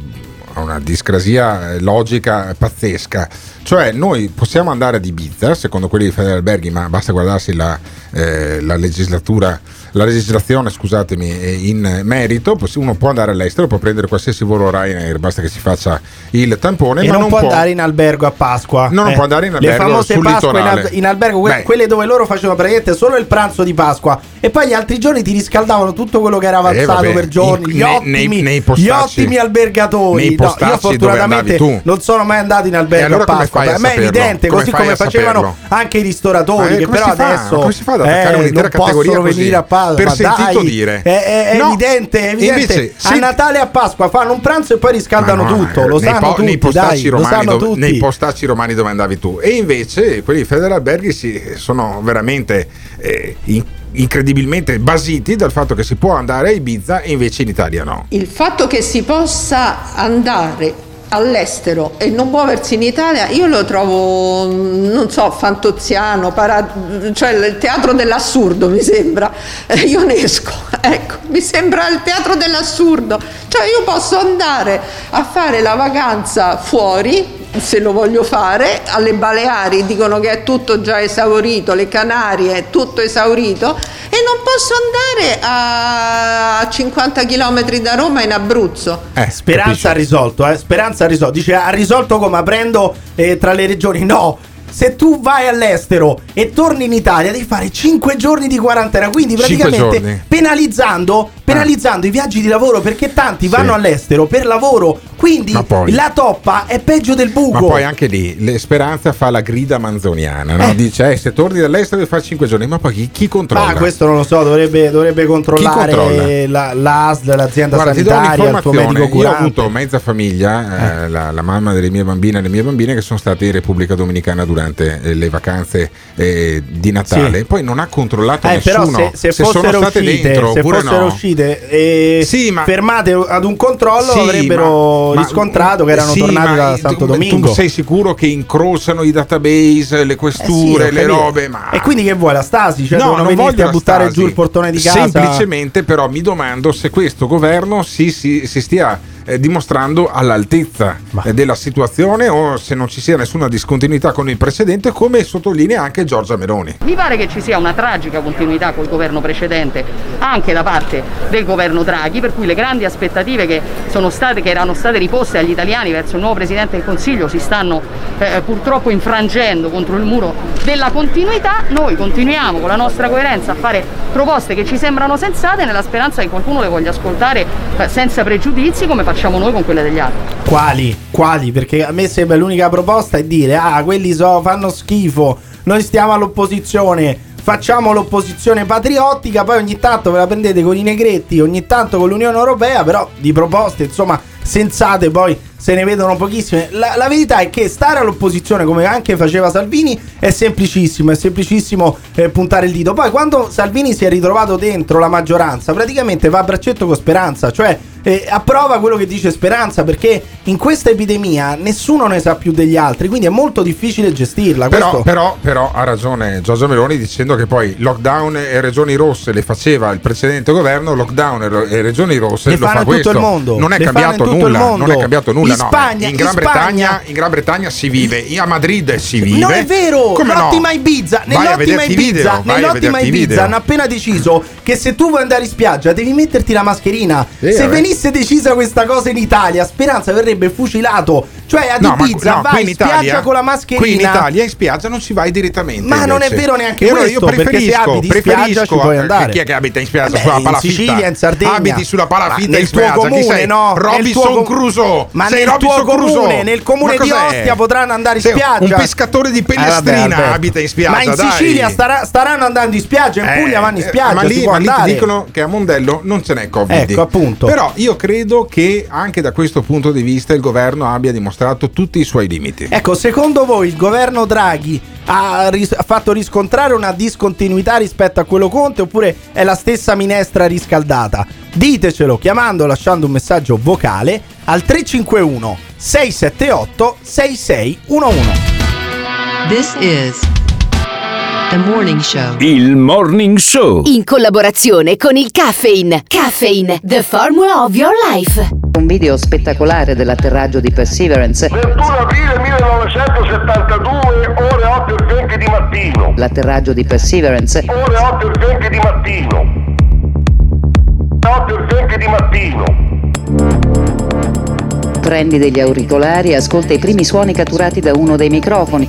a una discrasia eh, logica pazzesca. Cioè, noi possiamo andare ad Ibiza, secondo quelli di Federalberghi, ma basta guardarsi la, eh, la legislatura, la legislazione, scusatemi, eh, in merito. Uno può andare all'estero, può prendere qualsiasi volo Ryanair, basta che si faccia il tampone, E ma non, può andare in albergo a Pasqua. No, non può andare in albergo Le famose sul Pasqua in, al- in albergo, que- Beh. quelle dove loro facevano praticamente solo il pranzo di Pasqua. E poi gli altri giorni ti riscaldavano tutto quello che era avanzato Eh, vabbè, per giorni. gli, nei- ottimi, nei- nei gli postacci- ottimi albergatori. No, io fortunatamente non sono mai andato in albergo allora a Pasqua. fai a Per me è evidente, Come così come facevano saperlo? anche i ristoratori. Eh, che però adesso Come si fa ad attaccare eh, non possono venire a Pasqua. Per Ma sentito dai, dire. È, è- è No. evidente, è evidente. Invece, a se- Natale e a Pasqua fanno un pranzo e poi riscaldano no, tutto. Lo nei sanno po- tutti. nei postacci dai, lo romani sanno dove, tutti. nei postacci romani dove andavi tu e invece quelli di Federalberghi si, sono veramente eh, in- incredibilmente basiti dal fatto che si può andare a Ibiza e invece in Italia no Il fatto che si possa andare all'estero e non muoversi in Italia, io lo trovo, non so, fantoziano, para- cioè il teatro dell'assurdo mi sembra. Eh, io ne esco, ecco, mi sembra il teatro dell'assurdo. Cioè io posso andare a fare la vacanza fuori, se lo voglio fare, alle Baleari dicono che è tutto già esaurito, le Canarie è tutto esaurito e non posso andare a 50 km da Roma in Abruzzo. Speranza ha risolto, eh? Speranza ha risolto. Dice ha risolto come aprendo eh, tra le regioni. No. Se tu vai all'estero e torni in Italia devi fare 5 giorni di quarantena, quindi praticamente penalizzando, penalizzando i viaggi di lavoro perché tanti vanno all'estero per lavoro, quindi poi- la toppa è peggio del buco. ma poi anche lì Speranza fa la grida manzoniana no? dice eh, se torni dall'estero devi fare 5 giorni ma poi chi, chi controlla? Ma questo non lo so, dovrebbe, dovrebbe controllare controlla? la, l'ASL, l'azienda Guarda, sanitaria, il tuo medico un'informazione. Io ho curante. avuto mezza famiglia, eh, la, la mamma delle mie bambine e le mie bambine che sono state in Repubblica Dominicana durante eh, le vacanze eh, di Natale. Sì. Poi non ha controllato Eh, però nessuno se, se sono fossero state uscite, dentro se oppure fossero no. Uscite e fermate ad un controllo Sì, avrebbero ma- ma- riscontrato che erano sì, tornati ma da tu- Santo tu, Domingo. sei sicuro che incrociano i database, le Eh questure, sì, ho le robe? Ma E quindi che vuoi la stasi? Cioè no, non voglio a buttare stasi. giù il portone di casa? Semplicemente, però, mi domando se questo governo si, si- si stia eh, dimostrando all'altezza eh, della situazione o se non ci sia nessuna discontinuità con il precedente, come sottolinea anche Giorgia Meloni. Mi pare che ci sia una tragica continuità col governo precedente anche da parte del governo Draghi, per cui le grandi aspettative che, sono state, che erano state riposte agli italiani verso il nuovo Presidente del Consiglio si stanno eh, purtroppo infrangendo contro il muro della continuità. Noi continuiamo con la nostra coerenza a fare proposte che ci sembrano sensate nella speranza che qualcuno le voglia ascoltare eh, senza pregiudizi come facciamo facciamo noi con quelle degli altri. Quali? Quali? Perché a me sembra l'unica proposta è dire ah, quelli so, fanno schifo, noi stiamo all'opposizione, facciamo l'opposizione patriottica, poi ogni tanto ve la prendete con i negretti, ogni tanto con l'Unione Europea, però di proposte, insomma, sensate poi se ne vedono pochissime. La, la verità è che stare all'opposizione, come anche faceva Salvini, è semplicissimo, è semplicissimo eh, puntare il dito. Poi quando Salvini si è ritrovato dentro la maggioranza, praticamente va a braccetto con Speranza, cioè eh, approva quello che dice Speranza perché in questa epidemia nessuno ne sa più degli altri, quindi è molto difficile gestirla. Però, però, però ha ragione Giorgio Meloni dicendo che poi lockdown e regioni rosse le faceva il precedente governo, lockdown e regioni rosse Le lo fa tutto questo. il mondo. Non è Le cambiato il nulla, non è cambiato nulla. In no. Spagna- in, Gran in Bretagna, in Gran Bretagna si vive, a Madrid si vive. Non è vero, Come no? l'ottima Ibiza, Vai a nell'ottima Ibiza, video, nell'ottima Ibiza hanno appena deciso che se tu vuoi andare in spiaggia devi metterti la mascherina. Sì, se vabbè. venisse decisa questa cosa in Italia, Speranza verrebbe fucilato. Cioè ad No, ma- Ibiza no, vai in in spiaggia Italia- con la mascherina. Qui in Italia in spiaggia non si vai direttamente. Ma non è invece. vero neanche E allora questo, Io preferisco, preferisco ci puoi andare. Chi è che abita in spiaggia Vabbè, sulla in palafitta? Sicilia, in Sardegna. Abiti sulla Ma palafitta nel in tuo spiaggia. Chi comune, sei? no? Robinson tuo Crusoe. Ma sei nel Robinson tuo comune, Crusoe. nel comune Ma di? Ostia potranno andare in spiaggia. Un pescatore di Eh, Pellestrina abita in spiaggia. Ma in. Sicilia staranno andando in spiaggia, in Eh, Puglia vanno in eh, spiaggia. ma lì, ma dicono che a Mondello non ce n'è Covid. Ecco, appunto. Però io credo che anche da questo punto di vista il governo abbia dimostrato tutti i suoi limiti. Ecco, secondo voi il governo Draghi ha, ris- ha fatto riscontrare una discontinuità rispetto a quello Conte oppure è la stessa minestra riscaldata? Ditecelo chiamando lasciando un messaggio vocale al 351 678 6611. This is morning show. Il Morning Show. In collaborazione con il Caffeine. Caffeine, the formula of your life. Un video spettacolare dell'atterraggio di Perseverance. 21 aprile 1972, ore 8 e 20 di mattino. L'atterraggio di Perseverance. Ore 8 e 20 di mattino. 8 e 20 di mattino. Prendi degli auricolari e ascolta i primi suoni catturati da uno dei microfoni.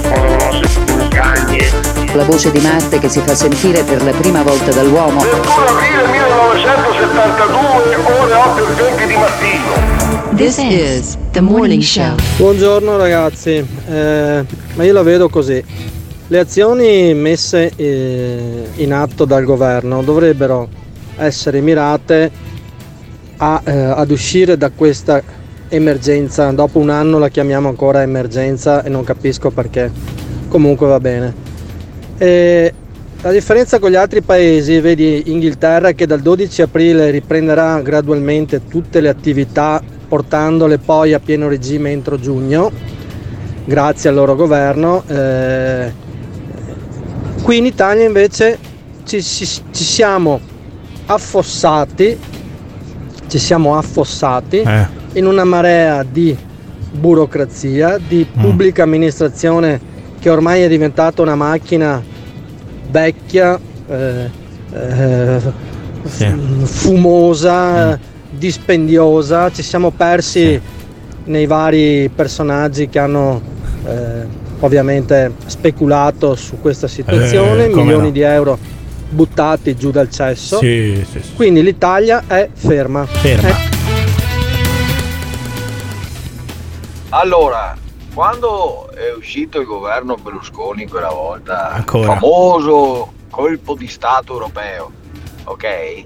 La voce di Marte che si fa sentire per la prima volta dall'uomo. 21 aprile 1972, ore 8 e 20 di mattino. This is the morning show. Buongiorno ragazzi, Eh, ma io la vedo così. Le azioni messe eh, in atto dal governo dovrebbero essere mirate a, eh, ad uscire da questa emergenza. Dopo un anno la chiamiamo ancora emergenza e non capisco perché. Comunque va bene. E la differenza con gli altri paesi, vedi Inghilterra che dal 12 aprile riprenderà gradualmente tutte le attività portandole poi a pieno regime entro giugno, grazie al loro governo. eh, qui in Italia invece ci, ci- ci siamo affossati, ci siamo affossati Eh. in una marea di burocrazia, di pubblica amministrazione che ormai è diventata una macchina vecchia, eh, eh, f- fumosa, dispendiosa, ci siamo persi nei vari personaggi che hanno eh, ovviamente speculato su questa situazione, Eh, come milioni no. di euro buttati giù dal cesso. Sì, sì, sì. Quindi l'Italia è ferma. Ferma. Eh, Allora, quando è uscito il governo Berlusconi quella volta, Ancora. famoso colpo di Stato europeo, ok?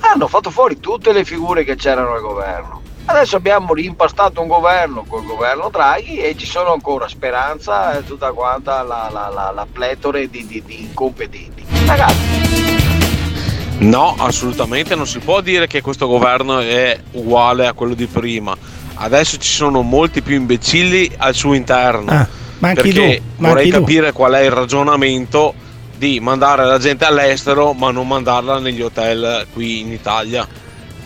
Hanno fatto fuori tutte le figure che c'erano al governo. Adesso abbiamo rimpastato un governo col governo Draghi e ci sono ancora Speranza e tutta quanta la, la, la, la pletore di, di, di incompetenti. Ragazzi, No, assolutamente non si può dire che questo governo è uguale a quello di prima. Adesso ci sono molti più imbecilli al suo interno. Ah, ma anche perché tu, ma vorrei anche tu. capire qual è il ragionamento di mandare la gente all'estero ma non mandarla negli hotel qui in Italia.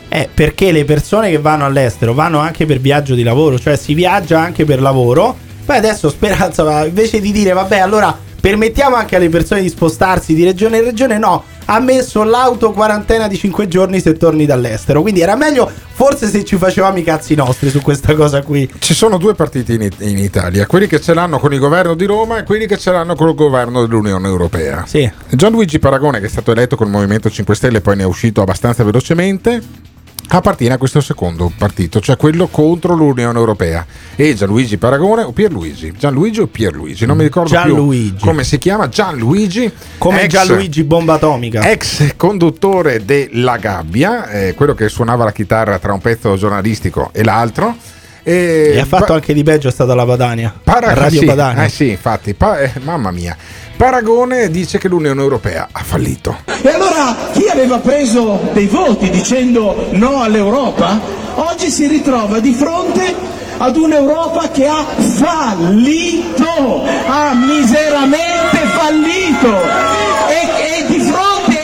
Eh, perché le persone che vanno all'estero vanno anche per viaggio di lavoro, cioè si viaggia anche per lavoro. Poi adesso Speranza, invece di dire vabbè, allora permettiamo anche alle persone di spostarsi di regione in regione, no, ha messo l'auto quarantena di 5 giorni se torni dall'estero. Quindi era meglio forse se ci facevamo i cazzi nostri su questa cosa qui. Ci sono due partiti in, in Italia, quelli che ce l'hanno con il governo di Roma e quelli che ce l'hanno con il governo dell'Unione Europea. Sì. Gianluigi Paragone, che è stato eletto col Movimento 5 Stelle e poi ne è uscito abbastanza velocemente, appartiene a questo secondo partito, cioè quello contro l'Unione Europea. E Gianluigi Paragone o Pierluigi? Gianluigi o Pierluigi? Non mi ricordo Gianluigi. più come si chiama. Gianluigi. Come ex- Gianluigi Bomba Atomica. Ex conduttore della Gabbia, eh, quello che suonava la chitarra tra un pezzo giornalistico e l'altro. E, E ha fatto anche di peggio, è stata la Padania. Para- Radio sì, Padania. Eh sì, infatti, pa- eh, mamma mia. Paragone dice che l'Unione Europea ha fallito. E allora chi aveva preso dei voti dicendo no all'Europa, oggi si ritrova di fronte ad un'Europa che ha fallito, ha miseramente fallito. E, e di fronte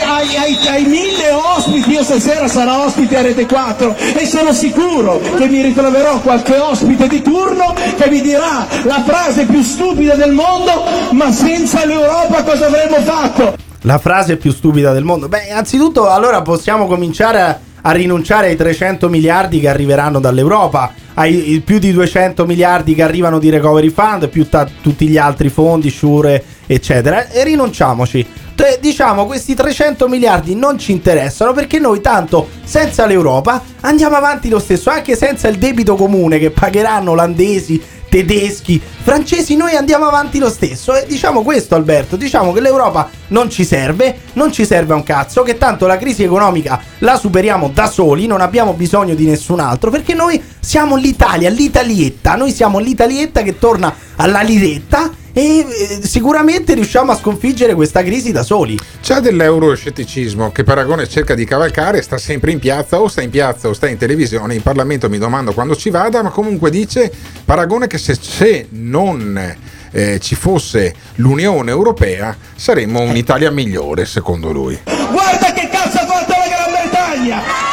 ai, ai- ai mille ospiti, io stasera sarò ospite a Rete 4 e sono sicuro che mi ritroverò qualche ospite di turno che mi dirà la frase più stupida del mondo, ma senza l'Europa cosa avremmo fatto? La frase più stupida del mondo. Beh, innanzitutto, allora possiamo cominciare a, a rinunciare ai 300 miliardi che arriveranno dall'Europa, ai più di 200 miliardi che arrivano di Recovery Fund, più ta- tutti gli altri fondi, Sure, eccetera. E rinunciamoci. Te- diciamo, questi 300 miliardi non ci interessano perché noi tanto senza l'Europa andiamo avanti lo stesso, anche senza il debito comune che pagheranno olandesi, tedeschi, francesi, noi andiamo avanti lo stesso. E diciamo questo, Alberto, diciamo che l'Europa non ci serve, non ci serve un cazzo, che tanto la crisi economica la superiamo da soli, non abbiamo bisogno di nessun altro, perché noi siamo l'Italia, l'Italietta, noi siamo l'Italietta che torna alla liretta e eh, sicuramente riusciamo a sconfiggere questa crisi da soli. C'è dell'euroscetticismo che Paragone cerca di cavalcare, sta sempre in piazza, o sta in piazza o sta in televisione, in Parlamento mi domando quando ci vada, ma comunque dice Paragone che se, se non eh, ci fosse l'Unione Europea saremmo un'Italia migliore, secondo lui. Guarda che cazzo ha fatto la Gran Bretagna!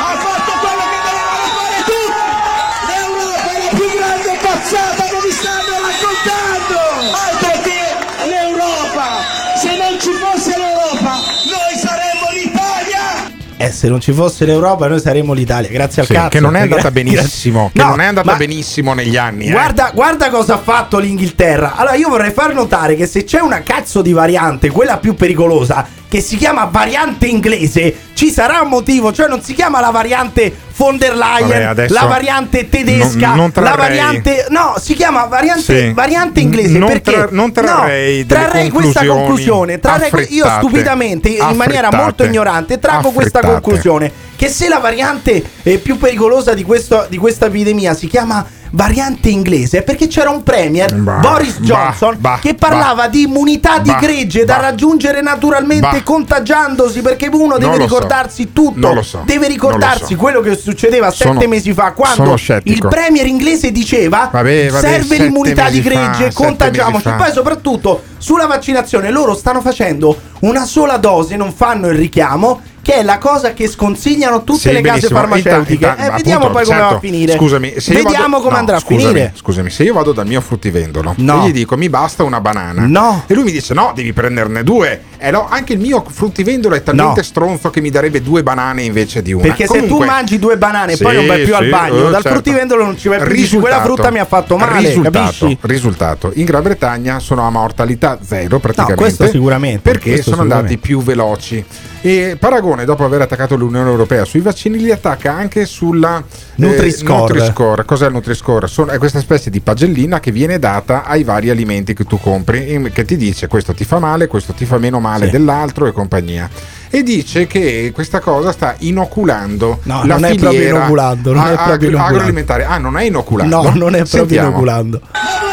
Eh, se non ci fosse l'Europa, noi saremmo l'Italia. Grazie al Sì, cazzo. che non è andata benissimo, che No, non è andata benissimo negli anni. eh. Guarda, guarda cosa ha fatto l'Inghilterra. Allora, io vorrei far notare che se c'è una cazzo di variante, quella più pericolosa, che si chiama variante inglese, ci sarà un motivo. Cioè, non si chiama la variante von der Leyen, Vabbè, la variante tedesca, non- non la variante. No, si chiama variante, Sì. variante inglese. Non perché tra- non trarrei no, trarrei questa conclusione. Trarrei io stupidamente, in maniera molto ignorante, traggo questa conclusione che se la variante eh, più pericolosa di, questo, di questa epidemia si chiama variante inglese perché c'era un premier Bah, Boris bah, Johnson bah, che parlava bah. di immunità di Bah, gregge da bah. raggiungere naturalmente Bah. contagiandosi perché uno deve lo so. ricordarsi tutto so. deve ricordarsi so. quello che succedeva Sono- sette mesi fa quando il premier inglese diceva Vabbè, vabbè, serve l'immunità di fa, gregge sette contagiamoci fa. poi soprattutto sulla vaccinazione loro stanno facendo una sola dose non fanno il richiamo che è la cosa che sconsigliano tutte Sì, le case benissimo. farmaceutiche. Inta- inta- Eh, vediamo appunto, poi come va a certo. finire. Scusami, se io vediamo vado- come no, andrà a scusami, finire. Scusami, se io vado dal mio fruttivendolo No. e gli dico mi basta una banana, No. e lui mi dice no, devi prenderne due. E no, anche il mio fruttivendolo è talmente No. stronzo che mi darebbe due banane invece di una. Perché se tu Comunque- mangi due banane e poi Sì, non vai più al sì, bagno, eh, dal certo. fruttivendolo non ci vai più. Dici, quella Risultato. frutta mi ha fatto male, risultato, risultato. In Gran Bretagna sono a mortalità zero praticamente. questo sicuramente, Perché questo sono andati sicuramente. più veloci. E Paragone, dopo aver attaccato l'Unione Europea sui vaccini, li attacca anche sulla eh, Nutri-Score. Nutri-Score. Cos'è il Nutri-Score? Sono- è questa specie di pagellina che viene data ai vari alimenti che tu compri, che ti dice questo ti fa male, questo ti fa meno male Sì. dell'altro e compagnia. E dice che questa cosa sta inoculando No, la non è proprio filiera inoculando, non è proprio inoculando. agroalimentare. Ah, non è inoculando? No, non è proprio Sentiamo. inoculando. Ma voi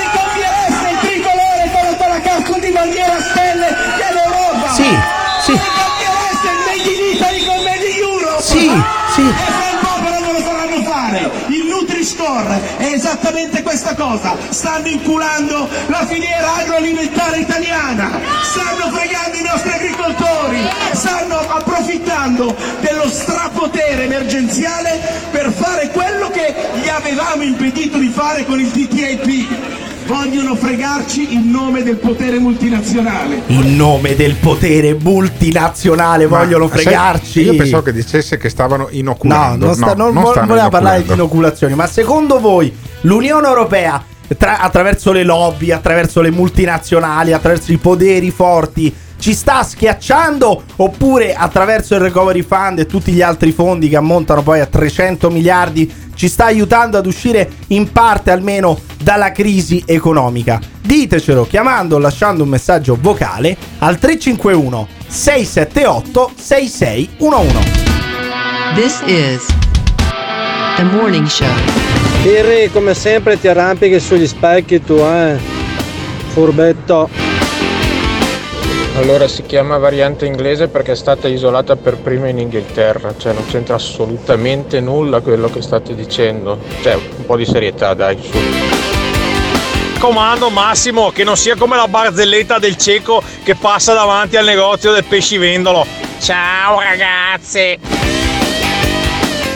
Made in Europe? Sì, sì. E fra un po' però non lo faranno fare. Il Nutri Nutri-Score è esattamente questa cosa. Stanno inculando la filiera agroalimentare italiana, stanno fregando i nostri agricoltori, stanno approfittando dello strapotere emergenziale per fare quello che gli avevamo impedito di fare con il TTIP. Vogliono fregarci in nome del potere multinazionale. In nome del potere multinazionale Ma, vogliono sai, fregarci. Io pensavo che dicesse che stavano No, inoculando. non, sta, non, non vo- stanno voleva parlare di inoculazioni, ma secondo voi l'Unione Europea, tra- attraverso le lobby, attraverso le multinazionali, attraverso i poderi forti, ci sta schiacciando oppure attraverso il Recovery Fund e tutti gli altri fondi che ammontano poi a 300 miliardi ci sta aiutando ad uscire in parte almeno dalla crisi economica? Ditecelo chiamando o lasciando un messaggio vocale al 351 678 6611. This is the morning show. Pirri, come sempre ti arrampichi sugli specchi tu, eh. Furbetto. Allora si chiama variante inglese perché è stata isolata per prima in Inghilterra, cioè non c'entra assolutamente nulla quello che state dicendo. Cioè, un po' di serietà, dai, su. Comando Massimo che non sia come la barzelletta del cieco che passa davanti al negozio del pescivendolo. Ciao ragazze!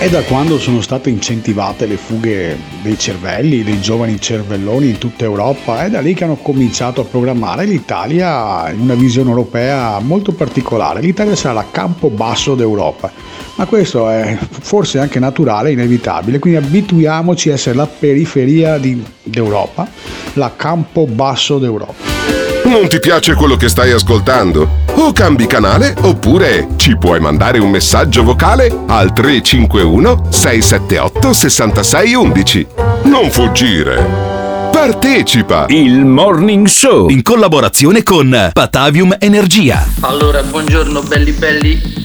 È da quando sono state incentivate le fughe dei cervelli, dei giovani cervelloni in tutta Europa, è da lì che hanno cominciato a programmare l'Italia in una visione europea molto particolare. L'Italia sarà la campo basso d'Europa, ma questo è forse anche naturale, inevitabile, quindi abituiamoci a essere la periferia di- d'Europa, la campo basso d'Europa. Non ti piace quello che stai ascoltando? O cambi canale oppure ci puoi mandare un messaggio vocale al 351 678 6611. Non fuggire. Partecipa! Il Morning Show in collaborazione con Patavium Energia. Allora, buongiorno belli belli.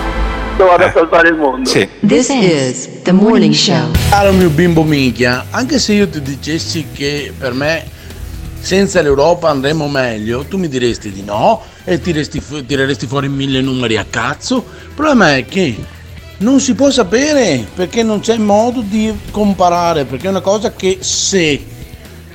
Vado a salvare il mondo. This is the morning show. Caro mio bimbo minchia, anche se io ti dicessi che per me senza l'Europa andremo meglio, tu mi diresti di no e tiresti fu- tireresti fuori mille numeri a cazzo. Il problema è che non si può sapere perché non c'è modo di comparare, perché è una cosa che se.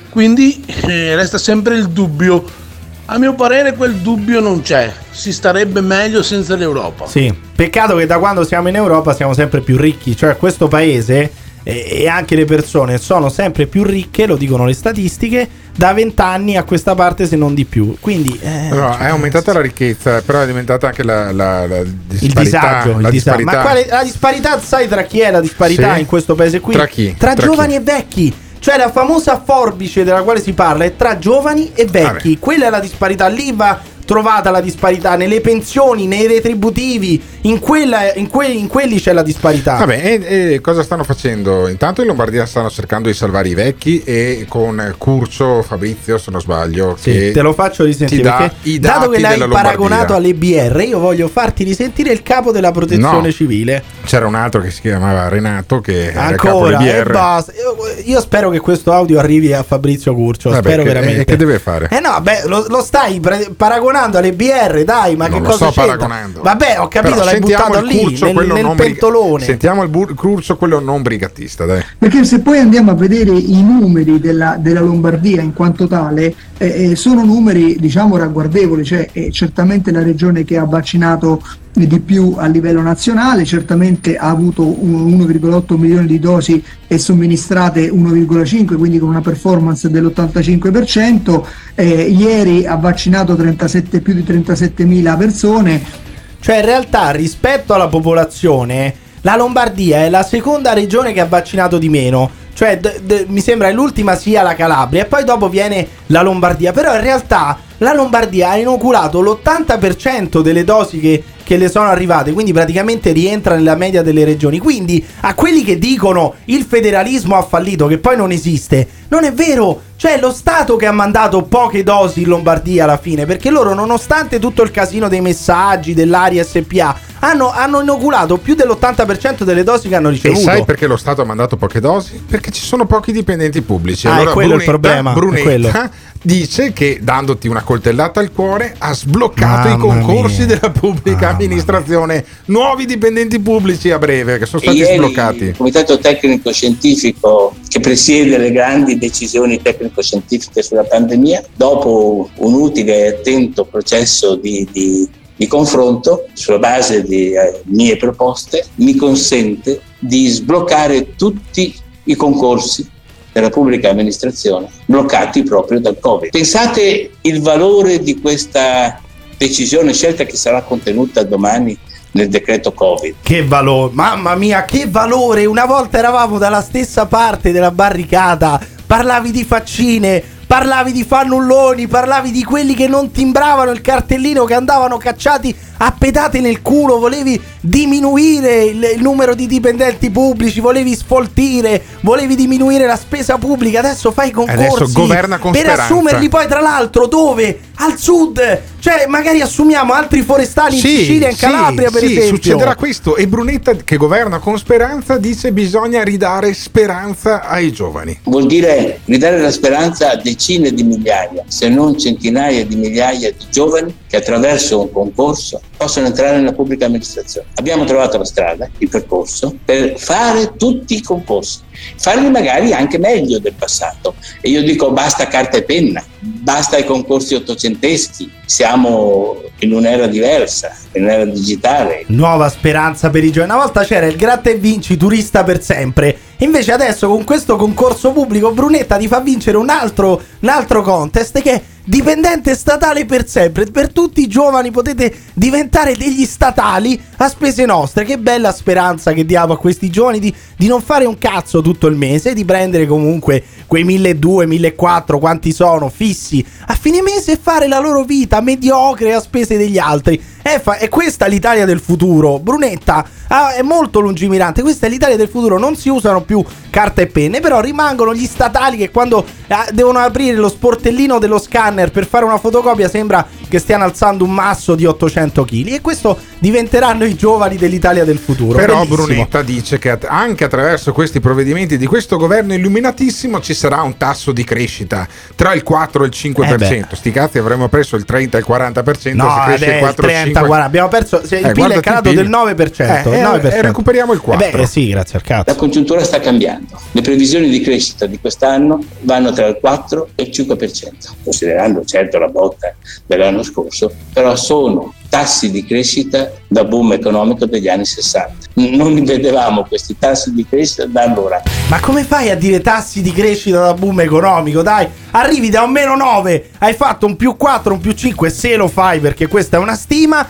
Quindi eh, resta sempre il dubbio. A mio parere quel dubbio non c'è, si starebbe meglio senza l'Europa. Sì, peccato che da quando siamo in Europa siamo sempre più ricchi, cioè questo paese e, anche le persone sono sempre più ricche, lo dicono le statistiche, da vent'anni a questa parte se non di più. Quindi eh, No, è aumentata la ricchezza, però è diventata anche la, la- la il disparità. disagio, il la disagio. disparità. Ma quale, la disparità, sai tra chi è la disparità Sì. in questo paese qui? Tra chi? Tra, Tra giovani e vecchi. Cioè la famosa forbice della quale si parla è tra giovani e vecchi. Quella è la disparità. Lì va trovata la disparità nelle pensioni, nei retributivi. In, quella, in, que- in quelli c'è la disparità. Vabbè, e, e cosa stanno facendo? Intanto in Lombardia stanno cercando di salvare i vecchi e con Curcio Fabrizio, se non sbaglio, Sì, te lo faccio risentire ti dà dato che l'hai paragonato alle BR, io voglio farti risentire il capo della protezione No. civile. C'era un altro che si chiamava Renato che Ancora, BR. basta. Io, io spero che questo audio arrivi a Fabrizio Curcio. Vabbè, spero che- veramente. eh, che deve fare? Eh no, beh, lo, lo stai pre- paragonando alle BR, dai, ma Non che lo cosa sto c'entra? paragonando. Vabbè, ho capito, Però l'hai sentiamo buttato il lì curso, nel, quello nel non briga- pentolone. Sentiamo il bur- curso, quello non brigatista, dai. Perché se poi andiamo a vedere i numeri della, della Lombardia in quanto tale, eh, eh, sono numeri diciamo ragguardevoli, cioè è certamente la regione che ha vaccinato di più a livello nazionale, certamente ha avuto un- 1,8 milioni di dosi e somministrate 1,5, quindi con una performance dell'85%, eh, ieri ha vaccinato 37, più di 37 mila persone, Cioè, in realtà, rispetto alla popolazione, la Lombardia è la seconda regione che ha vaccinato di meno. Cioè, d- d- mi sembra l'ultima sia la Calabria e poi dopo viene la Lombardia. Però in realtà la Lombardia ha inoculato l'80% delle dosi che, che le sono arrivate, quindi praticamente rientra nella media delle regioni. Quindi a quelli che dicono il federalismo ha fallito, che poi non esiste, non è vero. Cioè è lo Stato che ha mandato poche dosi in Lombardia alla fine, perché loro nonostante tutto il casino dei messaggi dell'Aria SPA, hanno, hanno inoculato più dell'80% delle dosi che hanno E ricevuto. sai perché lo Stato ha mandato poche dosi? Perché ci sono pochi dipendenti pubblici. Ah, è allora quello il Brunetta, problema, è Brunetta quello. dice che dandoti una coltellata al cuore ha sbloccato i Mamma concorsi mia. della pubblica amministrazione. Nuovi dipendenti pubblici a breve che sono stati Ieri sbloccati. Il comitato tecnico scientifico che presiede le grandi decisioni tecnico-scientifiche sulla pandemia, dopo un utile e attento processo di, di- di confronto sulla base di eh, mie proposte, mi consente di sbloccare tutti i concorsi della pubblica amministrazione bloccati proprio dal Covid. Pensate il valore di questa decisione, scelta che sarà contenuta domani nel decreto Covid. Che valore, mamma mia, che valore! Una volta eravamo dalla stessa parte della barricata, parlavi di faccine, parlavi di fannulloni, parlavi di quelli che non timbravano il cartellino, che andavano cacciati a pedate nel culo, volevi diminuire il, il numero di dipendenti pubblici, volevi sfoltire, volevi diminuire la spesa pubblica, adesso fai concorsi Adesso governa con per speranza. assumerli poi tra l'altro dove? Al sud! Cioè magari assumiamo altri forestali in Sicilia, in sì, Calabria per sì, esempio. succederà questo e Brunetta che governa con speranza dice bisogna ridare speranza ai giovani. Vuol dire ridare la speranza a decine di migliaia, se non centinaia di migliaia di giovani attraverso un concorso possono entrare nella pubblica amministrazione. Abbiamo trovato la strada, il percorso, per fare tutti i concorsi, farli magari anche meglio del passato. E io dico basta carta e penna, basta i concorsi ottocenteschi, siamo in un'era diversa, in un'era digitale. Nuova speranza per i giovani. Una volta c'era il gratta e vinci turista per sempre. Invece adesso con questo concorso pubblico Brunetta ti fa vincere un altro, un altro contest che dipendente statale per sempre. Per tutti i giovani potete diventare degli statali a spese nostre. Che bella speranza che diamo a questi giovani di, di non fare un cazzo tutto il mese, di prendere comunque quei 1200, 1400, quanti sono, fissi, a fine mese e fare la loro vita mediocre a spese degli altri. È, fa- è questa l'Italia del futuro. Brunetta ah, è molto lungimirante. Questa è l'Italia del futuro. Non si usano più carta e penne, però rimangono gli statali che quando ah, devono aprire lo sportellino dello scanner per fare una fotocopia sembra che stiano alzando un masso di 800 kg. E questo diventeranno i giovani dell'Italia del futuro. Però Bellissimo. Brunetta dice che anche attraverso questi provvedimenti di questo governo illuminatissimo ci sarà un tasso di crescita tra il 4 e il 5%. Eh beh. Sti cazzi avremmo preso il 30 e il 40%, No, se cresce il adesso 4 o il 30, 5. guarda, abbiamo perso. se il Eh, PIL è calato del 9%. Eh, il eh, 9%. e recuperiamo il 4. Eh beh, sì, grazie al cazzo. La congiuntura sta cambiando. Le previsioni di crescita di quest'anno vanno tra il 4 e il 5%, considerando certo la botta dell'anno scorso, però sono tassi di crescita da boom economico degli anni 60. Non li vedevamo questi tassi di crescita da allora. Ma come fai a dire tassi di crescita da boom economico? Dai, arrivi da un meno 9, hai fatto un più 4, un più 5, se lo fai perché questa è una stima.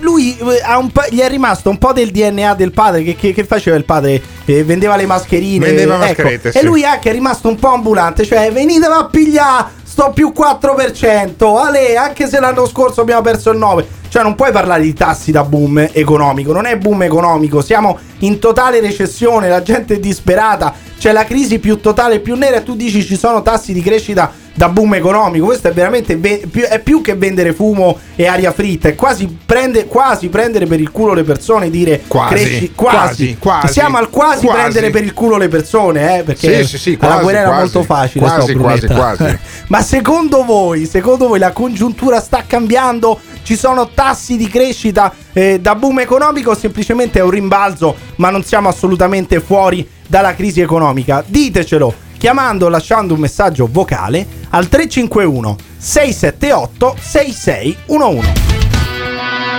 lui- eh, ha un po'- gli è rimasto un po' del DNA del padre. Che, che- che faceva il padre? Eh, vendeva le mascherine. Vendeva ecco. mascherette, E sì. lui anche è rimasto un po' ambulante. Cioè, venite a pigliare sto più 4%. Ale, anche se l'anno scorso abbiamo perso il 9. Cioè non puoi parlare di tassi da boom economico, non è boom economico, siamo in totale recessione, la gente è disperata, c'è la crisi più totale, più nera e tu dici ci sono tassi di crescita da boom economico. Questo è veramente ve- più, è più che vendere fumo e aria fritta, è quasi, prende, quasi prendere per il culo le persone e dire Quasi, cresci, quasi, quasi, Siamo al quasi, quasi. prendere per il culo le persone, eh, perché Sì, sì, sì, quasi, guerra era molto facile. Quasi, quasi, quasi. Ma secondo voi, secondo voi la congiuntura sta cambiando? Ci sono tassi di crescita eh, da boom economico o semplicemente è un rimbalzo, ma non siamo assolutamente fuori dalla crisi economica? Ditecelo chiamando o lasciando un messaggio vocale al 351 678 6611.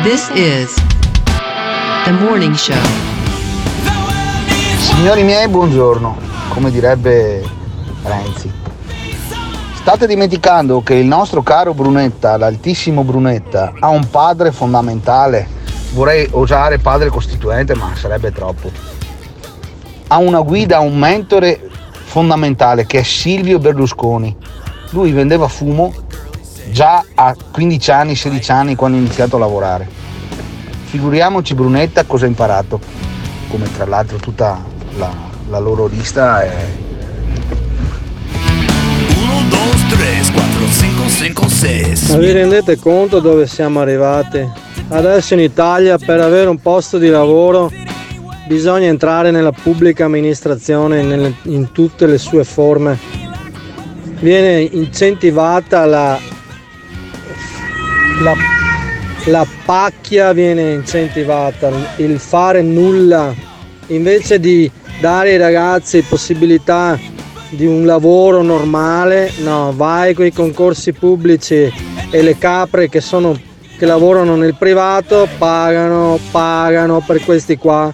This is the morning show. Signori miei, buongiorno, come direbbe Renzi. State dimenticando che il nostro caro Brunetta, l'altissimo Brunetta, ha un padre fondamentale. Vorrei osare padre costituente, ma sarebbe troppo. Ha una guida, un mentore fondamentale che è Silvio Berlusconi. Lui vendeva fumo già a 15 anni, 16 anni quando ha iniziato a lavorare. Figuriamoci Brunetta cosa ha imparato, come tra l'altro tutta la, la loro lista è 1, 2, 3, 4, 5, 5, 6. Ma vi rendete conto dove siamo arrivati? Adesso in Italia per avere un posto di lavoro bisogna entrare nella pubblica amministrazione nelle- in tutte le sue forme. Viene incentivata la, la, la pacchia, viene incentivata il fare nulla invece di dare ai ragazzi possibilità di un lavoro normale, no, vai con i concorsi pubblici e le capre che, sono, che lavorano nel privato pagano, pagano per questi qua,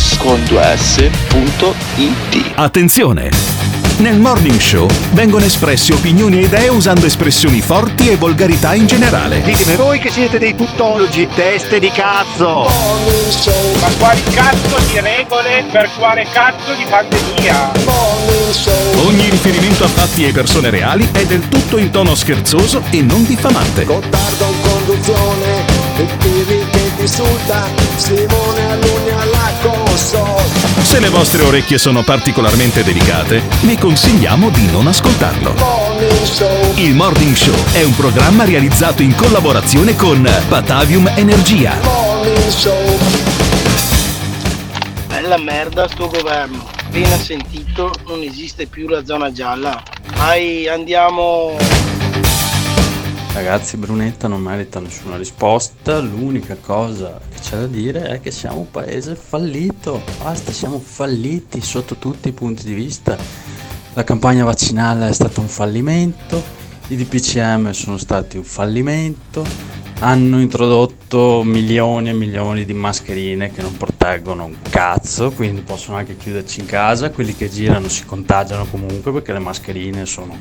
2s.it Attenzione! Nel Morning Show vengono espresse opinioni e idee usando espressioni forti e volgarità in generale. Ditemi voi che siete dei tuttologi, teste di cazzo! Ma quali cazzo di regole per quale cazzo di pandemia? Ogni riferimento a fatti e persone reali è del tutto in tono scherzoso e non diffamante. Gottardo in conduzione, Pirri che ti insulta, Simone console. Se le vostre orecchie sono particolarmente delicate, vi consigliamo di non ascoltarlo. Il Morning Show è un programma realizzato in collaborazione con Batavium Energia. Bella merda sto governo. Appena sentito non esiste più la zona gialla. Vai, andiamo. Ragazzi, Brunetta non merita nessuna risposta. L'unica cosa che c'è da dire è che siamo un paese fallito. Basta, siamo falliti sotto tutti i punti di vista. La campagna vaccinale è stata un fallimento, i DPCM sono stati un fallimento, hanno introdotto milioni e milioni di mascherine che non proteggono un cazzo, quindi possono anche chiuderci in casa. Quelli che girano si contagiano comunque perché le mascherine sono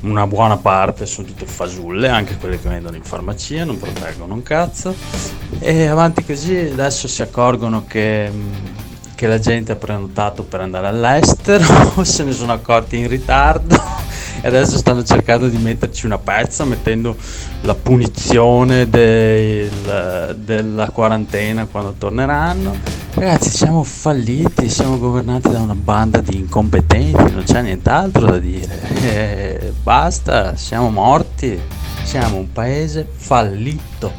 una buona parte sono tutte fasulle, anche quelle che vendono in farmacia, non proteggono un cazzo. E avanti così adesso si accorgono che, che la gente ha prenotato per andare all'estero, se ne sono accorti in ritardo e adesso stanno cercando di metterci una pezza mettendo la punizione del- della quarantena quando torneranno. Ragazzi, siamo falliti, siamo governati da una banda di incompetenti, non c'è nient'altro da dire. Eh, basta, siamo morti, siamo un paese fallito.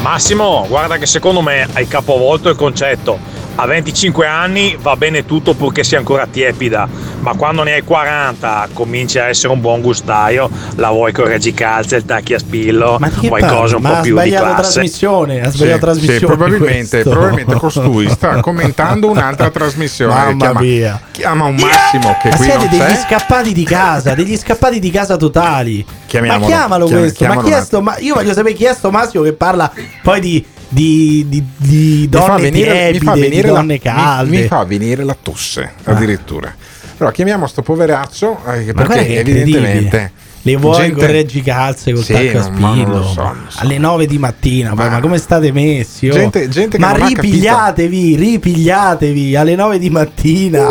Massimo, guarda che secondo me hai capovolto il concetto. A 25 anni va bene tutto purché sia ancora tiepida, ma quando ne hai 40 cominci a essere un buon gustaio, la vuoi con reggicalze, il tacchi a spillo, vuoi cose un Ma po' più di classe. trasmissione, ha Sì, sbagliato trasmissione. sì, probabilmente, questo. probabilmente costui sta commentando un'altra trasmissione. Mamma chiama, mia. chiama un Massimo che Ma qui siete non degli c'è. scappati di casa, degli scappati di casa totali. Chiamiamolo, ma chiamalo chiam- questo. Ma chiamalo chi è un sto ma- io voglio sapere chi è sto Massimo che parla poi di, di, di, di Mi fa donne venire, mi tiepide, fa di venire la, donne mi- calde. mi, fa venire la tosse addirittura. Però chiamiamo sto poveraccio eh, Ma perché evidentemente. Le vuoi gente- con reggicalze col Sì, tacco a ma spillo lo so, so. alle 9 di mattina poi, ma, come state messi? oh? Gente- gente che ma ripigliatevi ripigliatevi alle 9 di mattina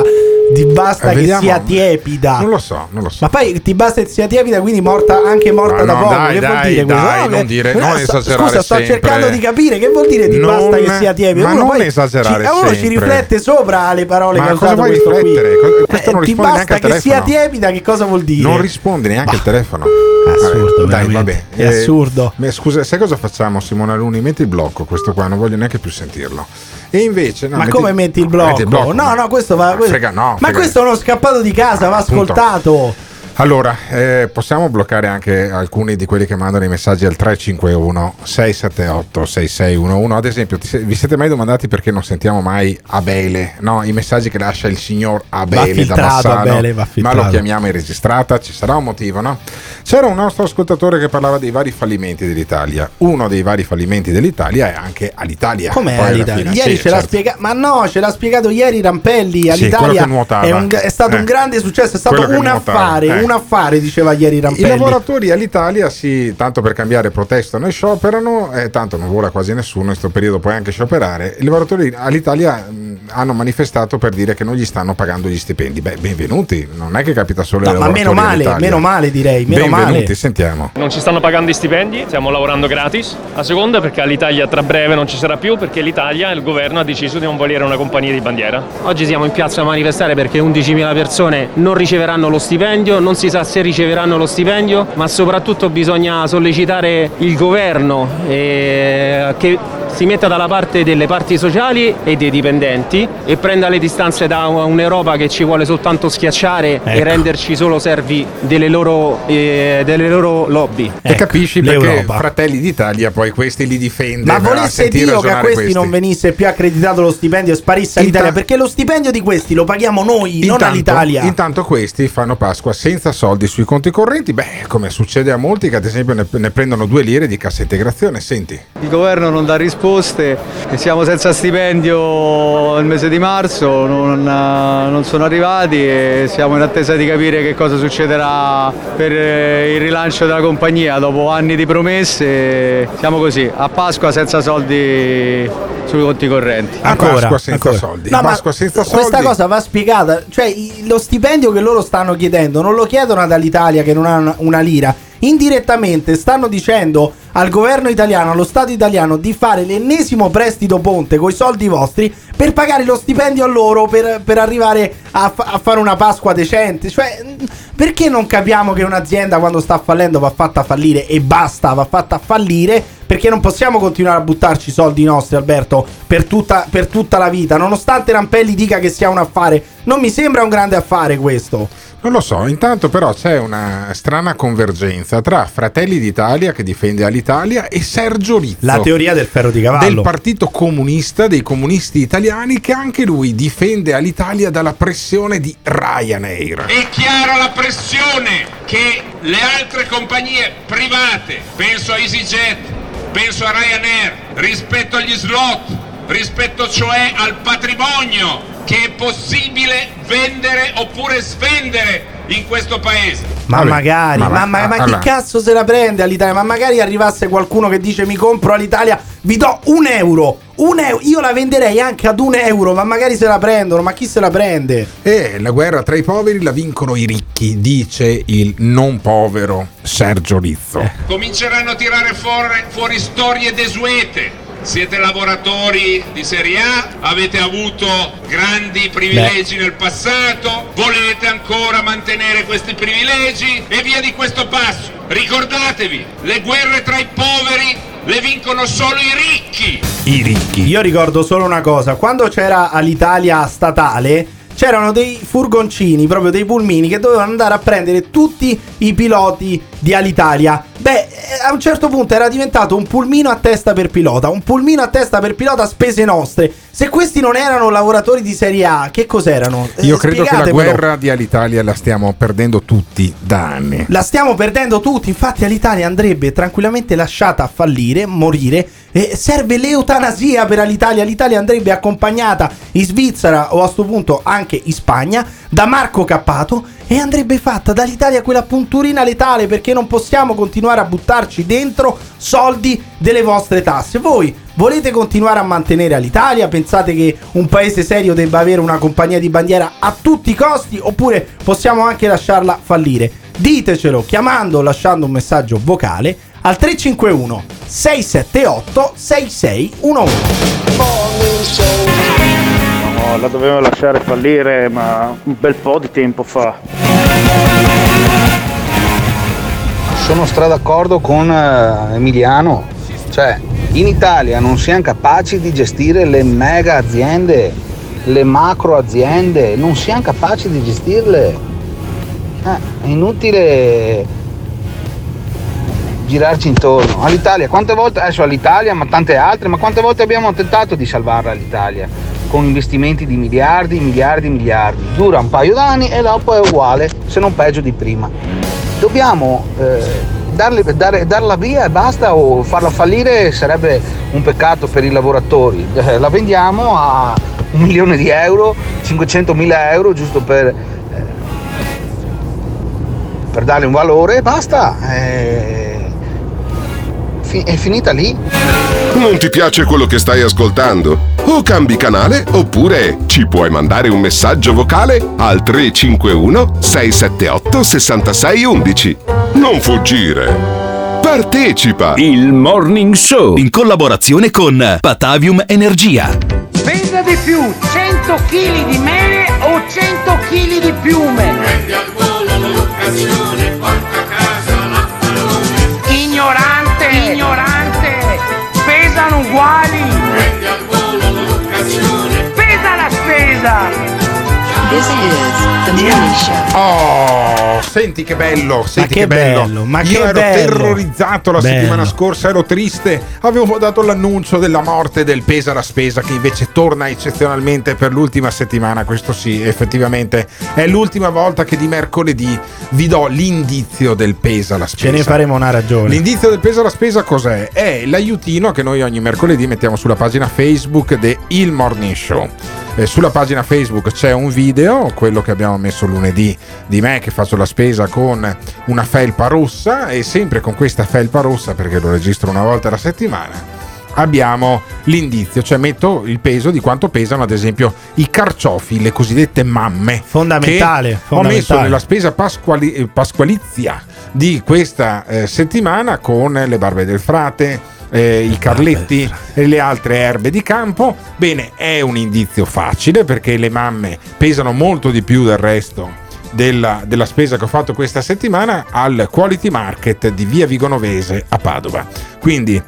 ti basta Eh, che sia tiepida Non lo so, non lo so. ma poi ti basta che sia tiepida quindi morta anche morta Ma da no, poco dai, che vuol dai, dire questo? dai, No, non dire- no, non sto- esagerare scusa sto sempre. cercando di capire che vuol dire ti Non- basta che sia tiepida ma uno non esagerare ci, uno ci sempre. riflette sopra le parole Ma che ha usato questo qui riflettere? Co- questo non Eh, ti risponde basta che sia tiepida che cosa vuol dire Non risponde neanche al telefono. assurdo, Dai, vabbè. È assurdo. beh, scusa, sai cosa facciamo, Simone Aluni? Metti il blocco, questo qua, non voglio neanche più sentirlo. E invece. no, ma metti- come metti il blocco? metti il blocco. No, no, questo va. Ma questo- frega, no, ma frega. questo è uno scappato di casa, va ascoltato. Allora, eh, possiamo bloccare anche alcuni di quelli che mandano i messaggi al 351 678 6611. Ad esempio, vi siete mai domandati perché non sentiamo mai Abele? No, i messaggi che lascia il signor Abele da Bassano, Abele, ma lo chiamiamo in registrata, ci sarà un motivo, no? C'era un nostro ascoltatore che parlava dei vari fallimenti dell'Italia. Uno dei vari fallimenti dell'Italia è anche all'Italia. Com'è Poi all'Italia? Ieri sì, ce l'ha certo. spiegato, ma no, ce l'ha spiegato ieri Rampelli. Sì, All'Italia nuotava. è, un- è stato Eh. un grande successo, è stato Quello un affare, eh. Un affare, diceva ieri I Rampelli. lavoratori all'Italia, sì, tanto per cambiare, protestano e scioperano, e tanto non vola quasi nessuno, in questo periodo puoi anche scioperare. I lavoratori all'Italia mh, hanno manifestato per dire che non gli stanno pagando gli stipendi. Beh, benvenuti, non è che capita solo No, ai ma lavoratori meno male, all'Italia. meno male direi, meno benvenuti, male. sentiamo. Non ci stanno pagando i stipendi, stiamo lavorando gratis. La seconda perché all'Italia tra breve non ci sarà più perché l'Italia, il governo ha deciso di non volere una compagnia di bandiera. Oggi siamo in piazza a manifestare perché 11.000 persone non riceveranno lo stipendio, non si sa se riceveranno lo stipendio, ma soprattutto bisogna sollecitare il governo eh, che si metta dalla parte delle parti sociali e dei dipendenti e prenda le distanze da un'Europa che ci vuole soltanto schiacciare e Ecco. renderci solo servi delle loro, eh, delle loro lobby. e capisci perché l'Europa. Fratelli d'Italia poi questi li difende. Ma volesse Dio che a ragionare questi, non venisse più accreditato lo stipendio e sparisse all'Italia, perché lo stipendio di questi lo paghiamo noi, non Intanto- all'Italia. Intanto questi fanno Pasqua senza soldi sui conti correnti, beh, come succede a molti che ad esempio ne, ne prendono due lire di cassa integrazione. Senti, Il governo non dà risposte, e siamo senza stipendio il mese di marzo, non, non sono arrivati e siamo in attesa di capire che cosa succederà per eh, il rilancio della compagnia. Dopo anni di promesse siamo così, a Pasqua senza soldi sui conti correnti. a Pasqua senza soldi. No, Pasqua senza soldi. Questa cosa va spiegata, cioè lo stipendio che loro stanno chiedendo non lo chiedono dall'Italia che non ha una, una lira, indirettamente stanno dicendo al governo italiano, allo Stato italiano di fare l'ennesimo prestito ponte con i soldi vostri per pagare lo stipendio a loro per, per arrivare a, fa- a fare una Pasqua decente. Cioè, perché non capiamo che un'azienda quando sta fallendo va fatta fallire e basta, va fatta fallire? Perché non possiamo continuare a buttarci i soldi nostri, Alberto, per tutta, per tutta la vita, nonostante Rampelli dica che sia un affare. Non mi sembra un grande affare questo. Non lo so, intanto però c'è una strana convergenza tra Fratelli d'Italia che difende all'Italia e Sergio Rizzo. La teoria del ferro di cavallo. Del partito comunista, dei comunisti italiani, che anche lui difende all'Italia dalla pressione di Ryanair. È chiara la pressione che le altre compagnie private, penso a EasyJet, penso a Ryanair, rispetto agli slot, rispetto cioè al patrimonio che è possibile vendere oppure svendere in questo paese. Ma Vabbè, magari, ma ma, ma- ma allora. chi cazzo se la prende all'Italia? Ma magari arrivasse qualcuno che dice mi compro all'Italia, vi do un euro. Un euro, io la venderei anche ad un euro, ma magari se la prendono, ma chi se la prende? E la guerra tra i poveri la vincono i ricchi, dice il non povero Sergio Rizzo. Eh. Cominceranno a tirare fuori, fuori storie desuete. Siete lavoratori di Serie A, avete avuto grandi privilegi nel passato, volete ancora mantenere questi privilegi e via di questo passo. Ricordatevi, le guerre tra i poveri le vincono solo i ricchi. I ricchi. Io ricordo solo una cosa, quando c'era all'Italia statale c'erano dei furgoncini, proprio dei pulmini, che dovevano andare a prendere tutti i piloti di Alitalia. Beh, eh, a un certo punto era diventato un pulmino a testa per pilota, un pulmino a testa per pilota a spese nostre. Se questi non erano lavoratori di Serie A, che cos'erano? Eh, Io credo che la guerra di Alitalia la stiamo perdendo tutti da anni. La stiamo perdendo tutti, infatti Alitalia andrebbe tranquillamente lasciata fallire, morire. E serve l'eutanasia per Alitalia. L'Italia andrebbe accompagnata in Svizzera o a sto punto anche in Spagna da Marco Cappato e andrebbe fatta dall'Italia quella punturina letale perché non possiamo continuare a buttarci dentro soldi delle vostre tasse. Voi volete continuare a mantenere Alitalia? Pensate che un paese serio debba avere una compagnia di bandiera a tutti i costi oppure possiamo anche lasciarla fallire? Ditecelo chiamando o lasciando un messaggio vocale al 351 678 6611. No, la dovevo lasciare fallire, ma un bel po' di tempo fa. Sono stra d'accordo con eh, Emiliano. Cioè, in Italia non siamo capaci di gestire le mega aziende, le macro aziende, non siamo capaci di gestirle. Eh, è inutile girarci intorno. All'Italia, quante volte, adesso all'Italia, ma tante altre, ma quante volte abbiamo tentato di salvarla l'Italia? Con investimenti di miliardi, miliardi, miliardi. Dura un paio d'anni e dopo è uguale, se non peggio di prima. Dobbiamo eh, darle- dare- darla via e basta o farla fallire sarebbe un peccato per i lavoratori. Eh, la vendiamo a un milione di euro, 500 mila euro giusto per, eh, per darle un valore e basta. Eh, fi- è finita lì. Non ti piace quello che stai ascoltando? O cambi canale oppure ci puoi mandare un messaggio vocale al 351 678 6611. Non fuggire. Partecipa! Il Morning Show in collaborazione con Patavium Energia. Pesa di più 100 kg di mele o 100 kg di piume? Ignorante, uguali. Pesa la spesa. This is the morning show. Oh, senti che bello, senti che che, bello. bello, ma Io che ero bello. terrorizzato la Bello. settimana scorsa, ero triste. Avevo dato l'annuncio della morte del Pesa la spesa che invece torna eccezionalmente per l'ultima settimana. Questo sì, effettivamente è l'ultima volta che di mercoledì vi do l'indizio del Pesa la spesa. Ce ne faremo una ragione. L'indizio del peso alla spesa cos'è? È l'aiutino che noi ogni mercoledì mettiamo sulla pagina Facebook di Il Morning Show. Eh, sulla pagina Facebook c'è un video, quello che abbiamo messo lunedì di me che faccio la spesa con una felpa rossa e sempre con questa felpa rossa perché lo registro una volta alla settimana. Abbiamo l'indizio, cioè metto il peso di quanto pesano ad esempio i carciofi, le cosiddette mamme. Fondamentale, che Ho fondamentale. messo nella spesa pasquali- pasqualizia di questa eh, settimana con le barbe del frate, eh, i carletti e le altre erbe di campo. Bene, è un indizio facile perché le mamme pesano molto di più del resto della, della spesa che ho fatto questa settimana al Quality Market di Via Vigonovese a Padova. Quindi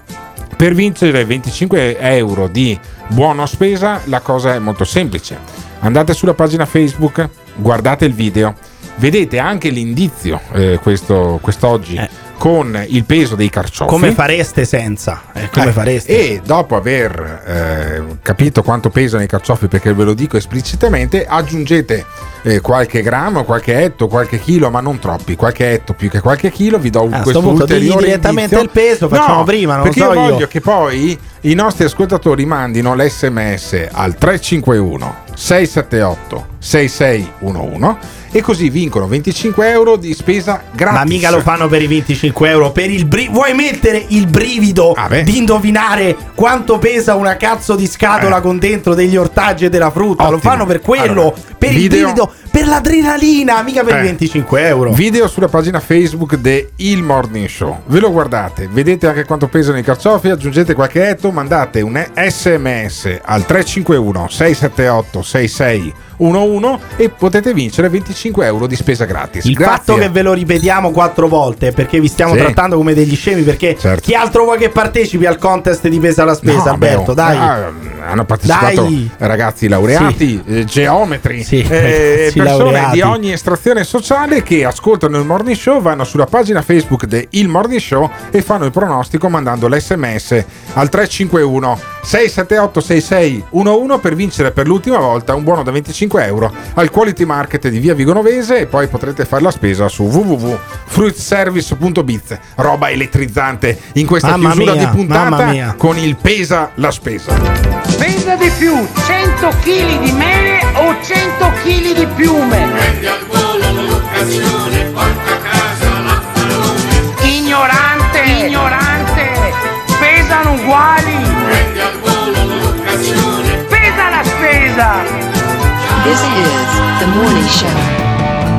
per vincere 25 euro di buona spesa la cosa è molto semplice. Andate sulla pagina Facebook, guardate il video, vedete anche l'indizio eh, questo, quest'oggi con il peso dei carciofi. Come fareste senza? Eh, come Eh, fareste? E dopo aver eh, capito quanto pesano i carciofi, perché ve lo dico esplicitamente, aggiungete eh, qualche grammo, qualche etto, qualche chilo, ma non troppi. Qualche etto più che qualche chilo, vi do un Ah, questo ulteriore direttamente indizio. il peso, facciamo No, prima, non perché so io io. voglio che poi i nostri ascoltatori mandino l'SMS al 351 678 6611 e così vincono 25 euro di spesa gratis. Ma mica lo fanno per i 25 euro. Per il bri- Vuoi mettere il brivido Ah, di indovinare quanto pesa una cazzo di scatola con dentro degli ortaggi e della frutta? Lo Eh. Ottimo. fanno per quello. Allora, per il video- brivido, per l'adrenalina, mica per Eh. i 25 euro. Video sulla pagina Facebook di Il Morning Show. Ve lo guardate, vedete anche quanto pesano i carciofi, aggiungete qualche etto, mandate un sms al 351 678 66 11 e potete vincere 25 euro di spesa gratis. Il Grazie. fatto che ve lo ripetiamo quattro volte perché vi stiamo Sì. trattando come degli scemi. Perché Certo. chi altro vuoi che partecipi al contest di pesa la spesa, No, Alberto? beh, dai. ah, hanno partecipato Dai. ragazzi laureati, eh, geometri, Sì, eh, sì, persone laureati. di ogni estrazione sociale che ascoltano il morning show, vanno sulla pagina Facebook di Il Morning Show e fanno il pronostico mandando l'SMS al 351 678 6611 per vincere per l'ultima volta un buono da 25 euro al Quality Market di Via Vigonovese e poi potrete fare la spesa su www.fruitservice.biz. Roba elettrizzante in questa Mamma chiusura mia, di puntata con il pesa la spesa. Pesa di più 100 kg di mele o 100 kg di piume? Ignorante, ignorante, pesano uguali. Pesa la spesa. This is the morning show.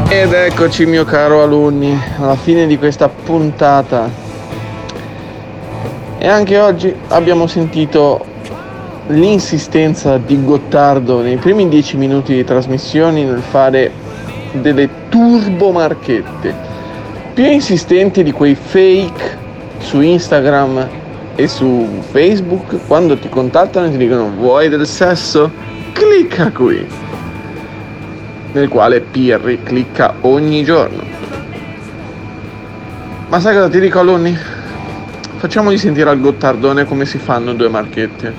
Ed eccoci mio caro alunni, alla fine di questa puntata. E anche oggi abbiamo sentito l'insistenza di Gottardo nei primi dieci minuti di trasmissioni nel fare delle turbomarchette. Più insistenti di quei fake su Instagram e su Facebook quando ti contattano e ti dicono vuoi del sesso? Clicca qui nel quale Pirri clicca ogni giorno. Ma sai cosa ti dico alunni? Facciamogli sentire al Gottardone come si fanno due marchette.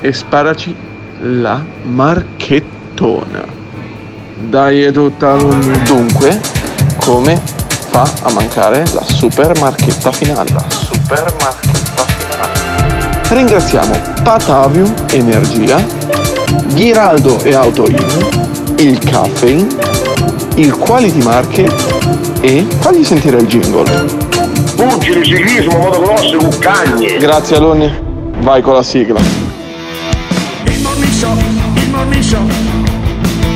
E sparaci la marchettona. Dai è tutta alunni. Dunque, come fa a mancare la super marchetta finale? La super marchetta finale. Ringraziamo Patavium Energia, Ghiraldo e Autoin, il Caffeine, il Quality Market e fagli sentire il jingle. Pugili, ciclismo, motocross, cuccagne. Grazie Aloni, vai con la sigla. Il morning show, il morning show,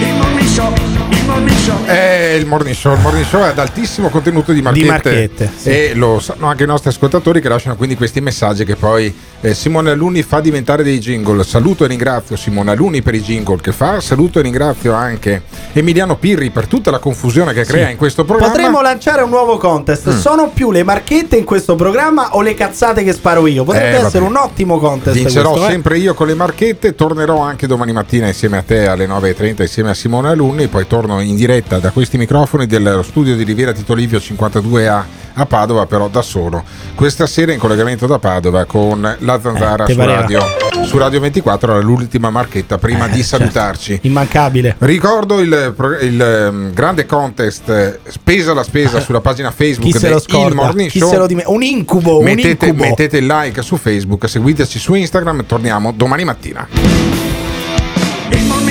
il morning show, il morning show. È il morning show. Il morning show è ad altissimo contenuto di marchette. marchette, sì. E lo sanno anche i nostri ascoltatori che lasciano quindi questi messaggi che poi eh, Simone Aluni fa diventare dei jingle. Saluto e ringrazio Simone Aluni per i jingle che fa. Saluto e ringrazio anche Emiliano Pirri per tutta la confusione che crea in questo programma. Potremmo lanciare un nuovo contest. Mm. Sono più le marchette in questo programma o le cazzate che sparo io? Potrebbe Eh, essere un ottimo contest. Vincerò questo, eh. sempre io con le marchette, tornerò anche domani mattina insieme a te alle 9.30 insieme a Simone Alunni, poi torno in diretta da questi microfoni dello studio di Riviera Tito Livio 52A a Padova, però da solo. Questa sera in collegamento da Padova con la Zanzara Eh, su, radio, su Radio 24, era l'ultima marchetta prima Eh, di certo. salutarci. Immancabile. Ricordo il, il, ehm, grande contest eh, Spesa la spesa sulla pagina Facebook del Il? Morning Chi Show. se lo dime- un incubo, un mettete, incubo. mettete il like su Facebook, seguiteci su Instagram, torniamo domani mattina.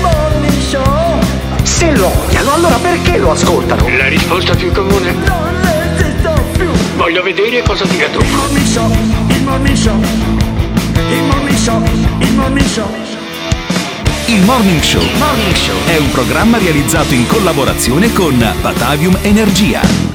show. Se lo odiano, allora perché lo ascoltano? La risposta più comune? Non resisto più. Voglio vedere cosa dirà tu. Il morning show, il morning show. Il morning show, il morning show. Il Morning Show è un programma realizzato in collaborazione con Batavium Energia.